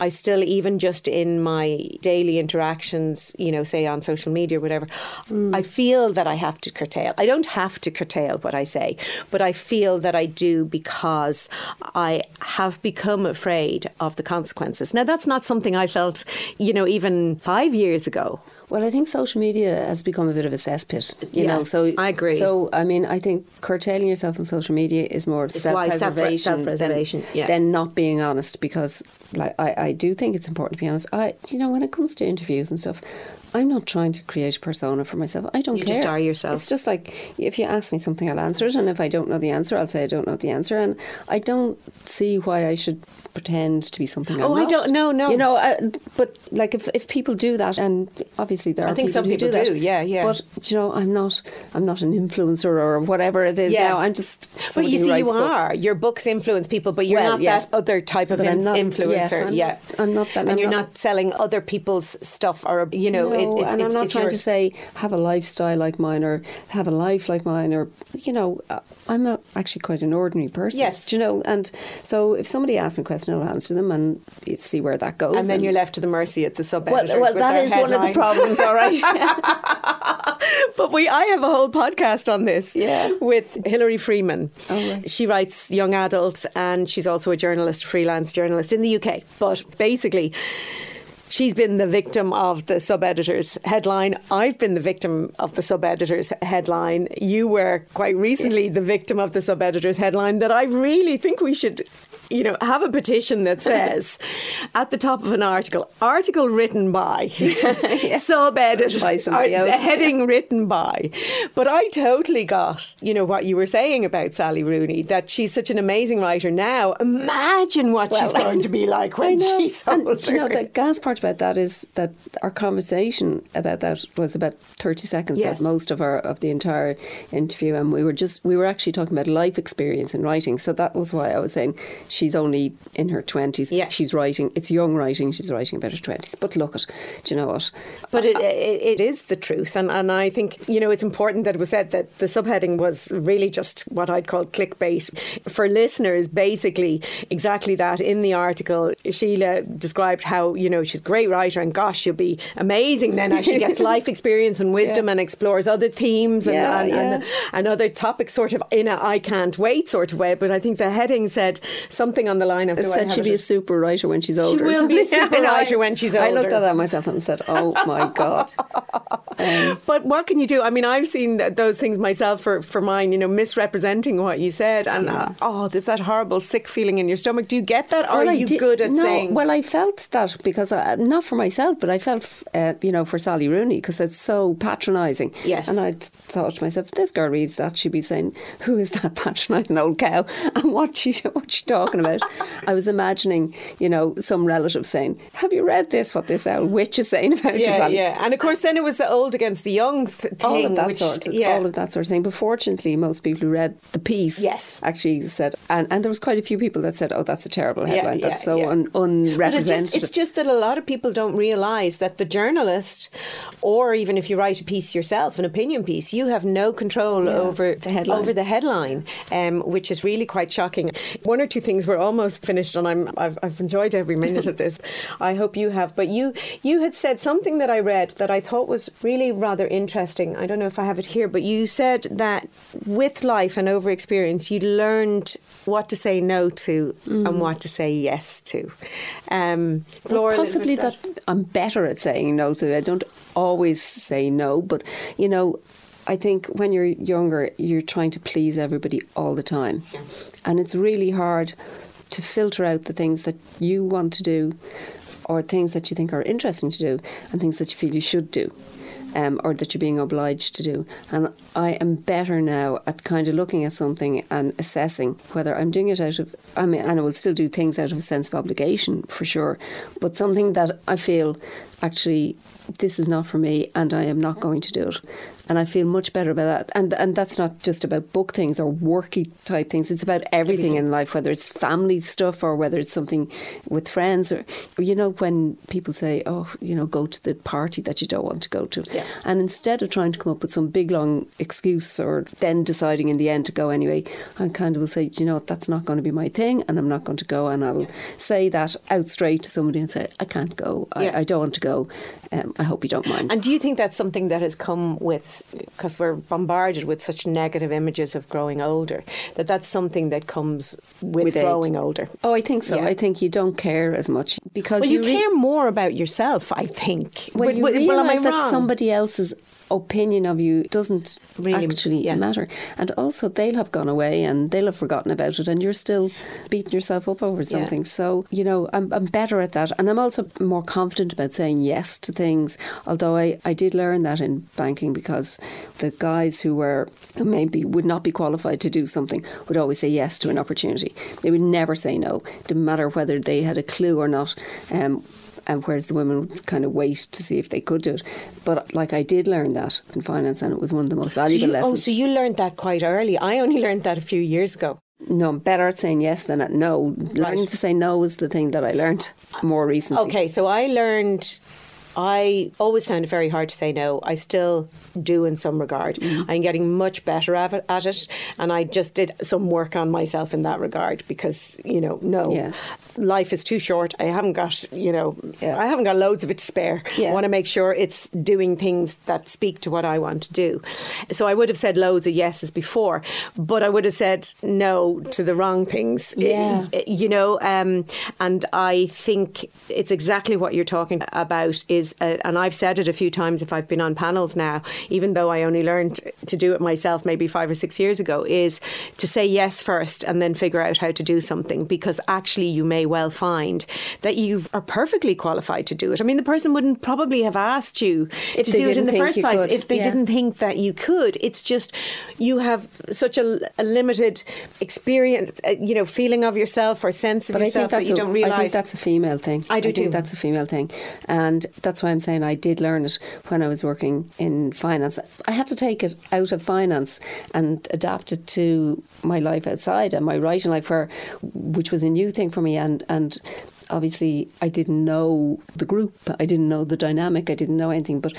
I still, even just in my daily interactions, you know, say on social media or whatever, mm. I feel that I have to curtail. I don't have to curtail what I say, but I feel that I do because I have become afraid of the consequences. Now, that's not something I felt, you know, even five years ago. Well, I think social media has become a bit of a cesspit, you yeah, know. So I agree. So I mean, I think curtailing yourself on social media is more self-preservation, self-preservation than, yeah. than, not being honest. Because, like, I, I do think it's important to be honest. I, you know, when it comes to interviews and stuff, I'm not trying to create a persona for myself. I don't you care. You just are yourself. It's just like if you ask me something, I'll answer it, and if I don't know the answer, I'll say I don't know the answer, and I don't see why I should pretend to be something. I'm oh, not. I don't know. No, you know, I, but like if, if people do that, and obviously there are I think people some who people do, that, do. Yeah, yeah. But you know, I'm not. I'm not an influencer or whatever it is. Yeah. Now I'm just. But you see, you are. Your books influence people, but you're well, not yes. that other type of in- not, influencer. Yes, I'm yeah, not, I'm not that. And I'm you're not, not, selling other people's stuff, or you know, no, it, it's, and it's, I'm not trying yours. to say have a lifestyle like mine or have a life like mine, or you know, uh, I'm a, actually quite an ordinary person. Yes, you know, and so if somebody asks me a question, I'll answer them, and you see where that goes. And then and you're left to the mercy at the sub editors. Well, well that is headlines. one of the problems, all right. but we, I have a whole podcast on this. Yeah. with Hilary Freeman. Oh, right. She writes young adult, and she's also a journalist, freelance journalist in the UK. But basically she's been the victim of the sub editor's headline. I've been the victim of the sub editor's headline. You were quite recently the victim of the sub editor's headline that I really think we should you know, have a petition that says at the top of an article, article written by, yeah. sub editor, heading written by. But I totally got, you know, what you were saying about Sally Rooney, that she's such an amazing writer now. Imagine what well, she's going to be like when she's older. And, you know, the gas part about that is that our conversation about that was about 30 seconds yes. at most of our of the entire interview and we were just we were actually talking about life experience in writing so that was why I was saying she's only in her 20s yeah. she's writing it's young writing she's writing about her 20s but look at do you know what? But it, it, it is the truth and, and I think you know it's important that it was said that the subheading was really just what I'd call clickbait. For listeners basically exactly that in the article Sheila described how you know she's a great writer and gosh she'll be amazing then as she gets life experience and wisdom yeah. and explores other themes and, and, and, and, other topics sort of in a I can't wait sort of way. But I think the heading said something on the line of. It said she'd be a super writer when she's older. She will be a super writer when she's older. I looked at that myself and said, "Oh my god." Um, but what can you do? I mean, I've seen those things myself for for mine. You know, misrepresenting what you said, and yeah. uh, oh, there's that horrible sick feeling in your stomach. Do you get that, or well, are you did, good at no, saying? Well, I felt that because I, not for myself, but I felt uh, you know for Sally Rooney because it's so patronising. Yes, and I thought to myself, this girl reads that, she'd be saying, "Who is that patronising old cow?" And what she what she talking about? I was imagining, you know, some relative saying, "Have you read this? What this old witch is saying about yeah, you?" Yeah, and of course, then it was the old against the young th- thing, all of that which, sort of, yeah. all of that sort of thing. But fortunately, most people who read the piece, yes, actually said, and, and there was quite a few people that said, "Oh, that's a terrible headline. Yeah, that's so un, unrepresentative." It's just, it's just that a lot of people don't realise that the journalist, or even if you write a piece yourself, an opinion piece, you have no control over the headline. over the headline, um, which is really quite shocking. One or two things were almost finished, and I'm I've, I've enjoyed every minute of this. I hope you have. But you you had said something that I read that I thought was really rather interesting. I don't know if I have it here, but you said that with life and over experience, you learned what to say no to mm. and what to say yes to. Um, well, possibly that. that I'm better at saying no to. I don't always say no, but you know, I think when you're younger, you're trying to please everybody all the time. And it's really hard to filter out the things that you want to do or things that you think are interesting to do and things that you feel you should do. Um, or that you're being obliged to do. And I am better now at kind of looking at something and assessing whether I'm doing it out of, I mean, and I will still do things out of a sense of obligation for sure, but something that I feel actually this is not for me and I am not going to do it and I feel much better about that. And and that's not just about book things or worky type things. It's about everything, everything. in life, whether it's family stuff or whether it's something with friends or, you know when people say, oh, you know, go to the party that you don't want to go to, yeah. and instead of trying to come up with some big long excuse or then deciding in the end to go anyway, I kind of will say, you know, that's not going to be my thing, and I'm not going to go, and I'll yeah. say that out straight to somebody and say, I can't go, I, yeah. I don't want to go. Um, I hope you don't mind. And do you think that's something that has come with, because we're bombarded with such negative images of growing older, that that's something that comes with, with growing age. older? Oh, I think so. Yeah. I think you don't care as much because well, you, you re- care more about yourself. I think. When but, you but, realise that somebody else's opinion of you doesn't really actually yeah. matter. And also, they'll have gone away and they'll have forgotten about it, and you're still beating yourself up over something. Yeah. So, you know, I'm, I'm better at that. And I'm also more confident about saying yes to things, although I, I did learn that in banking because the guys who were who maybe would not be qualified to do something would always say yes to an opportunity. They would never say no, didn't matter whether they had a clue or not. Um, and whereas the women would kind of wait to see if they could do it. But like I did learn that in finance, and it was one of the most valuable so you, oh, lessons. Oh, so you learned that quite early. I only learned that a few years ago. No, I'm better at saying yes than at no. Right. Learning to say no is the thing that I learned more recently. Okay, so I learned I always found it very hard to say no. I still do in some regard. Mm. I'm getting much better at it, at it, and I just did some work on myself in that regard because you know, no, yeah. life is too short. I haven't got you know, yeah. I haven't got loads of it to spare. Yeah. I want to make sure it's doing things that speak to what I want to do. So I would have said loads of yeses before, but I would have said no to the wrong things. Yeah, you know, um, and I think it's exactly what you're talking about. Is is, uh, and I've said it a few times if I've been on panels now, even though I only learned to do it myself maybe five or six years ago, is to say yes first and then figure out how to do something because actually you may well find that you are perfectly qualified to do it. I mean, the person wouldn't probably have asked you if to do it in the first place could. if they yeah. didn't think that you could. It's just you have such a, a limited experience, uh, you know, feeling of yourself or sense of but yourself that you a, don't realise. I think that's a female thing. I do I too. that's a female thing, and that's why I'm saying I did learn it when I was working in finance. I had to take it out of finance and adapt it to my life outside and my writing life, where which was a new thing for me, and and obviously I didn't know the group, I didn't know the dynamic, I didn't know anything, but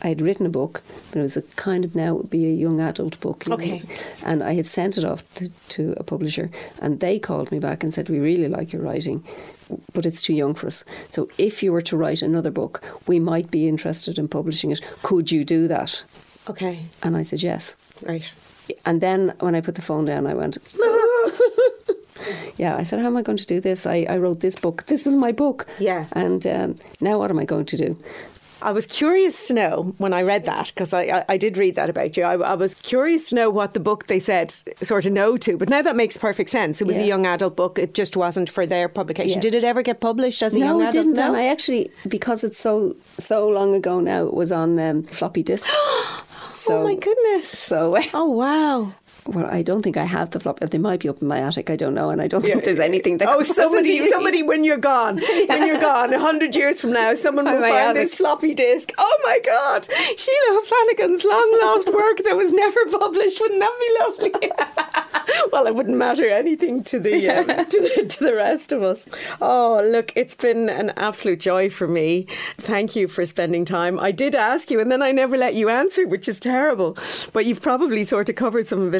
I had written a book, but it was a kind of now would be a young adult book. Okay. And I had sent it off to, to, a publisher, and they called me back and said, "We really like your writing but it's too young for us. So if you were to write another book, we might be interested in publishing it. Could you do that? Okay. And I said yes. Right. And then when I put the phone down, I went, Yeah, I said, how am I going to do this? I, I wrote this book. This was my book. Yeah. And um, now what am I going to do? I was curious to know when I read that because I, I, I, did read that about you. I, I, was curious to know what the book they said sort of no to, but now that makes perfect sense. It was yeah. a young adult book. It just wasn't for their publication. Yeah. Did it ever get published as a no, young adult? Didn't, no, it didn't. I actually because it's so so long ago now. It was on um, floppy disk. so, oh my goodness! So oh wow! Well, I don't think I have the floppy. They might be up in my attic. I don't know, and I don't yeah. think there's anything that. Oh, somebody, somebody, when you're gone, yeah. when you're gone, a hundred years from now, someone will find attic. this floppy disk. Oh my God, Sheila O'Flanagan's long lost work that was never published. Wouldn't that be lovely? well, it wouldn't matter anything to the, um, to the to the rest of us. Oh, look, it's been an absolute joy for me. Thank you for spending time. I did ask you, and then I never let you answer, which is terrible. But you've probably sort of covered some of it.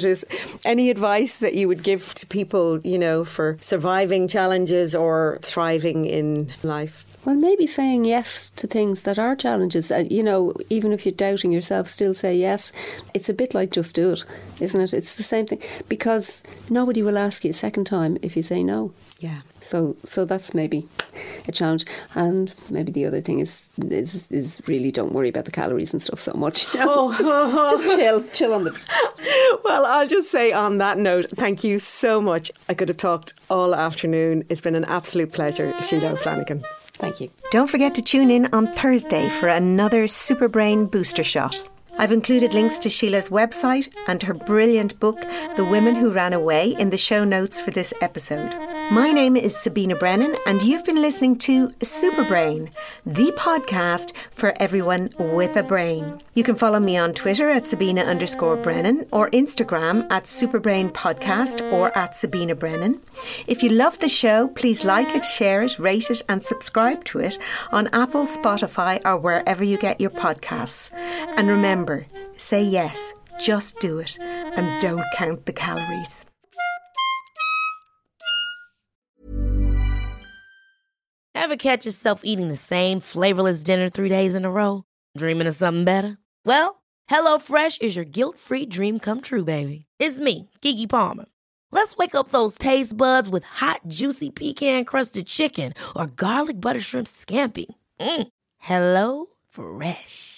Any advice that you would give to people, you know, for surviving challenges or thriving in life? Well, maybe saying yes to things that are challenges. Uh, you know, even if you're doubting yourself, still say yes. It's a bit like just do it, isn't it? It's the same thing because nobody will ask you a second time if you say no. Yeah. So, so that's maybe a challenge, and maybe the other thing is is is really don't worry about the calories and stuff so much. You know? oh. just, just chill, chill on the. well, I'll just say on that note, thank you so much. I could have talked all afternoon. It's been an absolute pleasure, Sheila O'Flanagan. Thank you. Don't forget to tune in on Thursday for another Superbrain booster shot. I've included links to Sheila's website and her brilliant book, The Women Who Ran Away, in the show notes for this episode. My name is Sabina Brennan, and you've been listening to Superbrain, the podcast for everyone with a brain. You can follow me on Twitter at Sabina underscore Brennan or Instagram at Superbrain Podcast or at Sabina Brennan. If you love the show, please like it, share it, rate it, and subscribe to it on Apple, Spotify, or wherever you get your podcasts. And remember, say yes, just do it, and don't count the calories. Ever catch yourself eating the same flavorless dinner three days in a row? Dreaming of something better? Well, HelloFresh is your guilt free dream come true, baby. It's me, Keke Palmer. Let's wake up those taste buds with hot, juicy pecan crusted chicken or garlic butter shrimp scampi. Mm. Hello Fresh.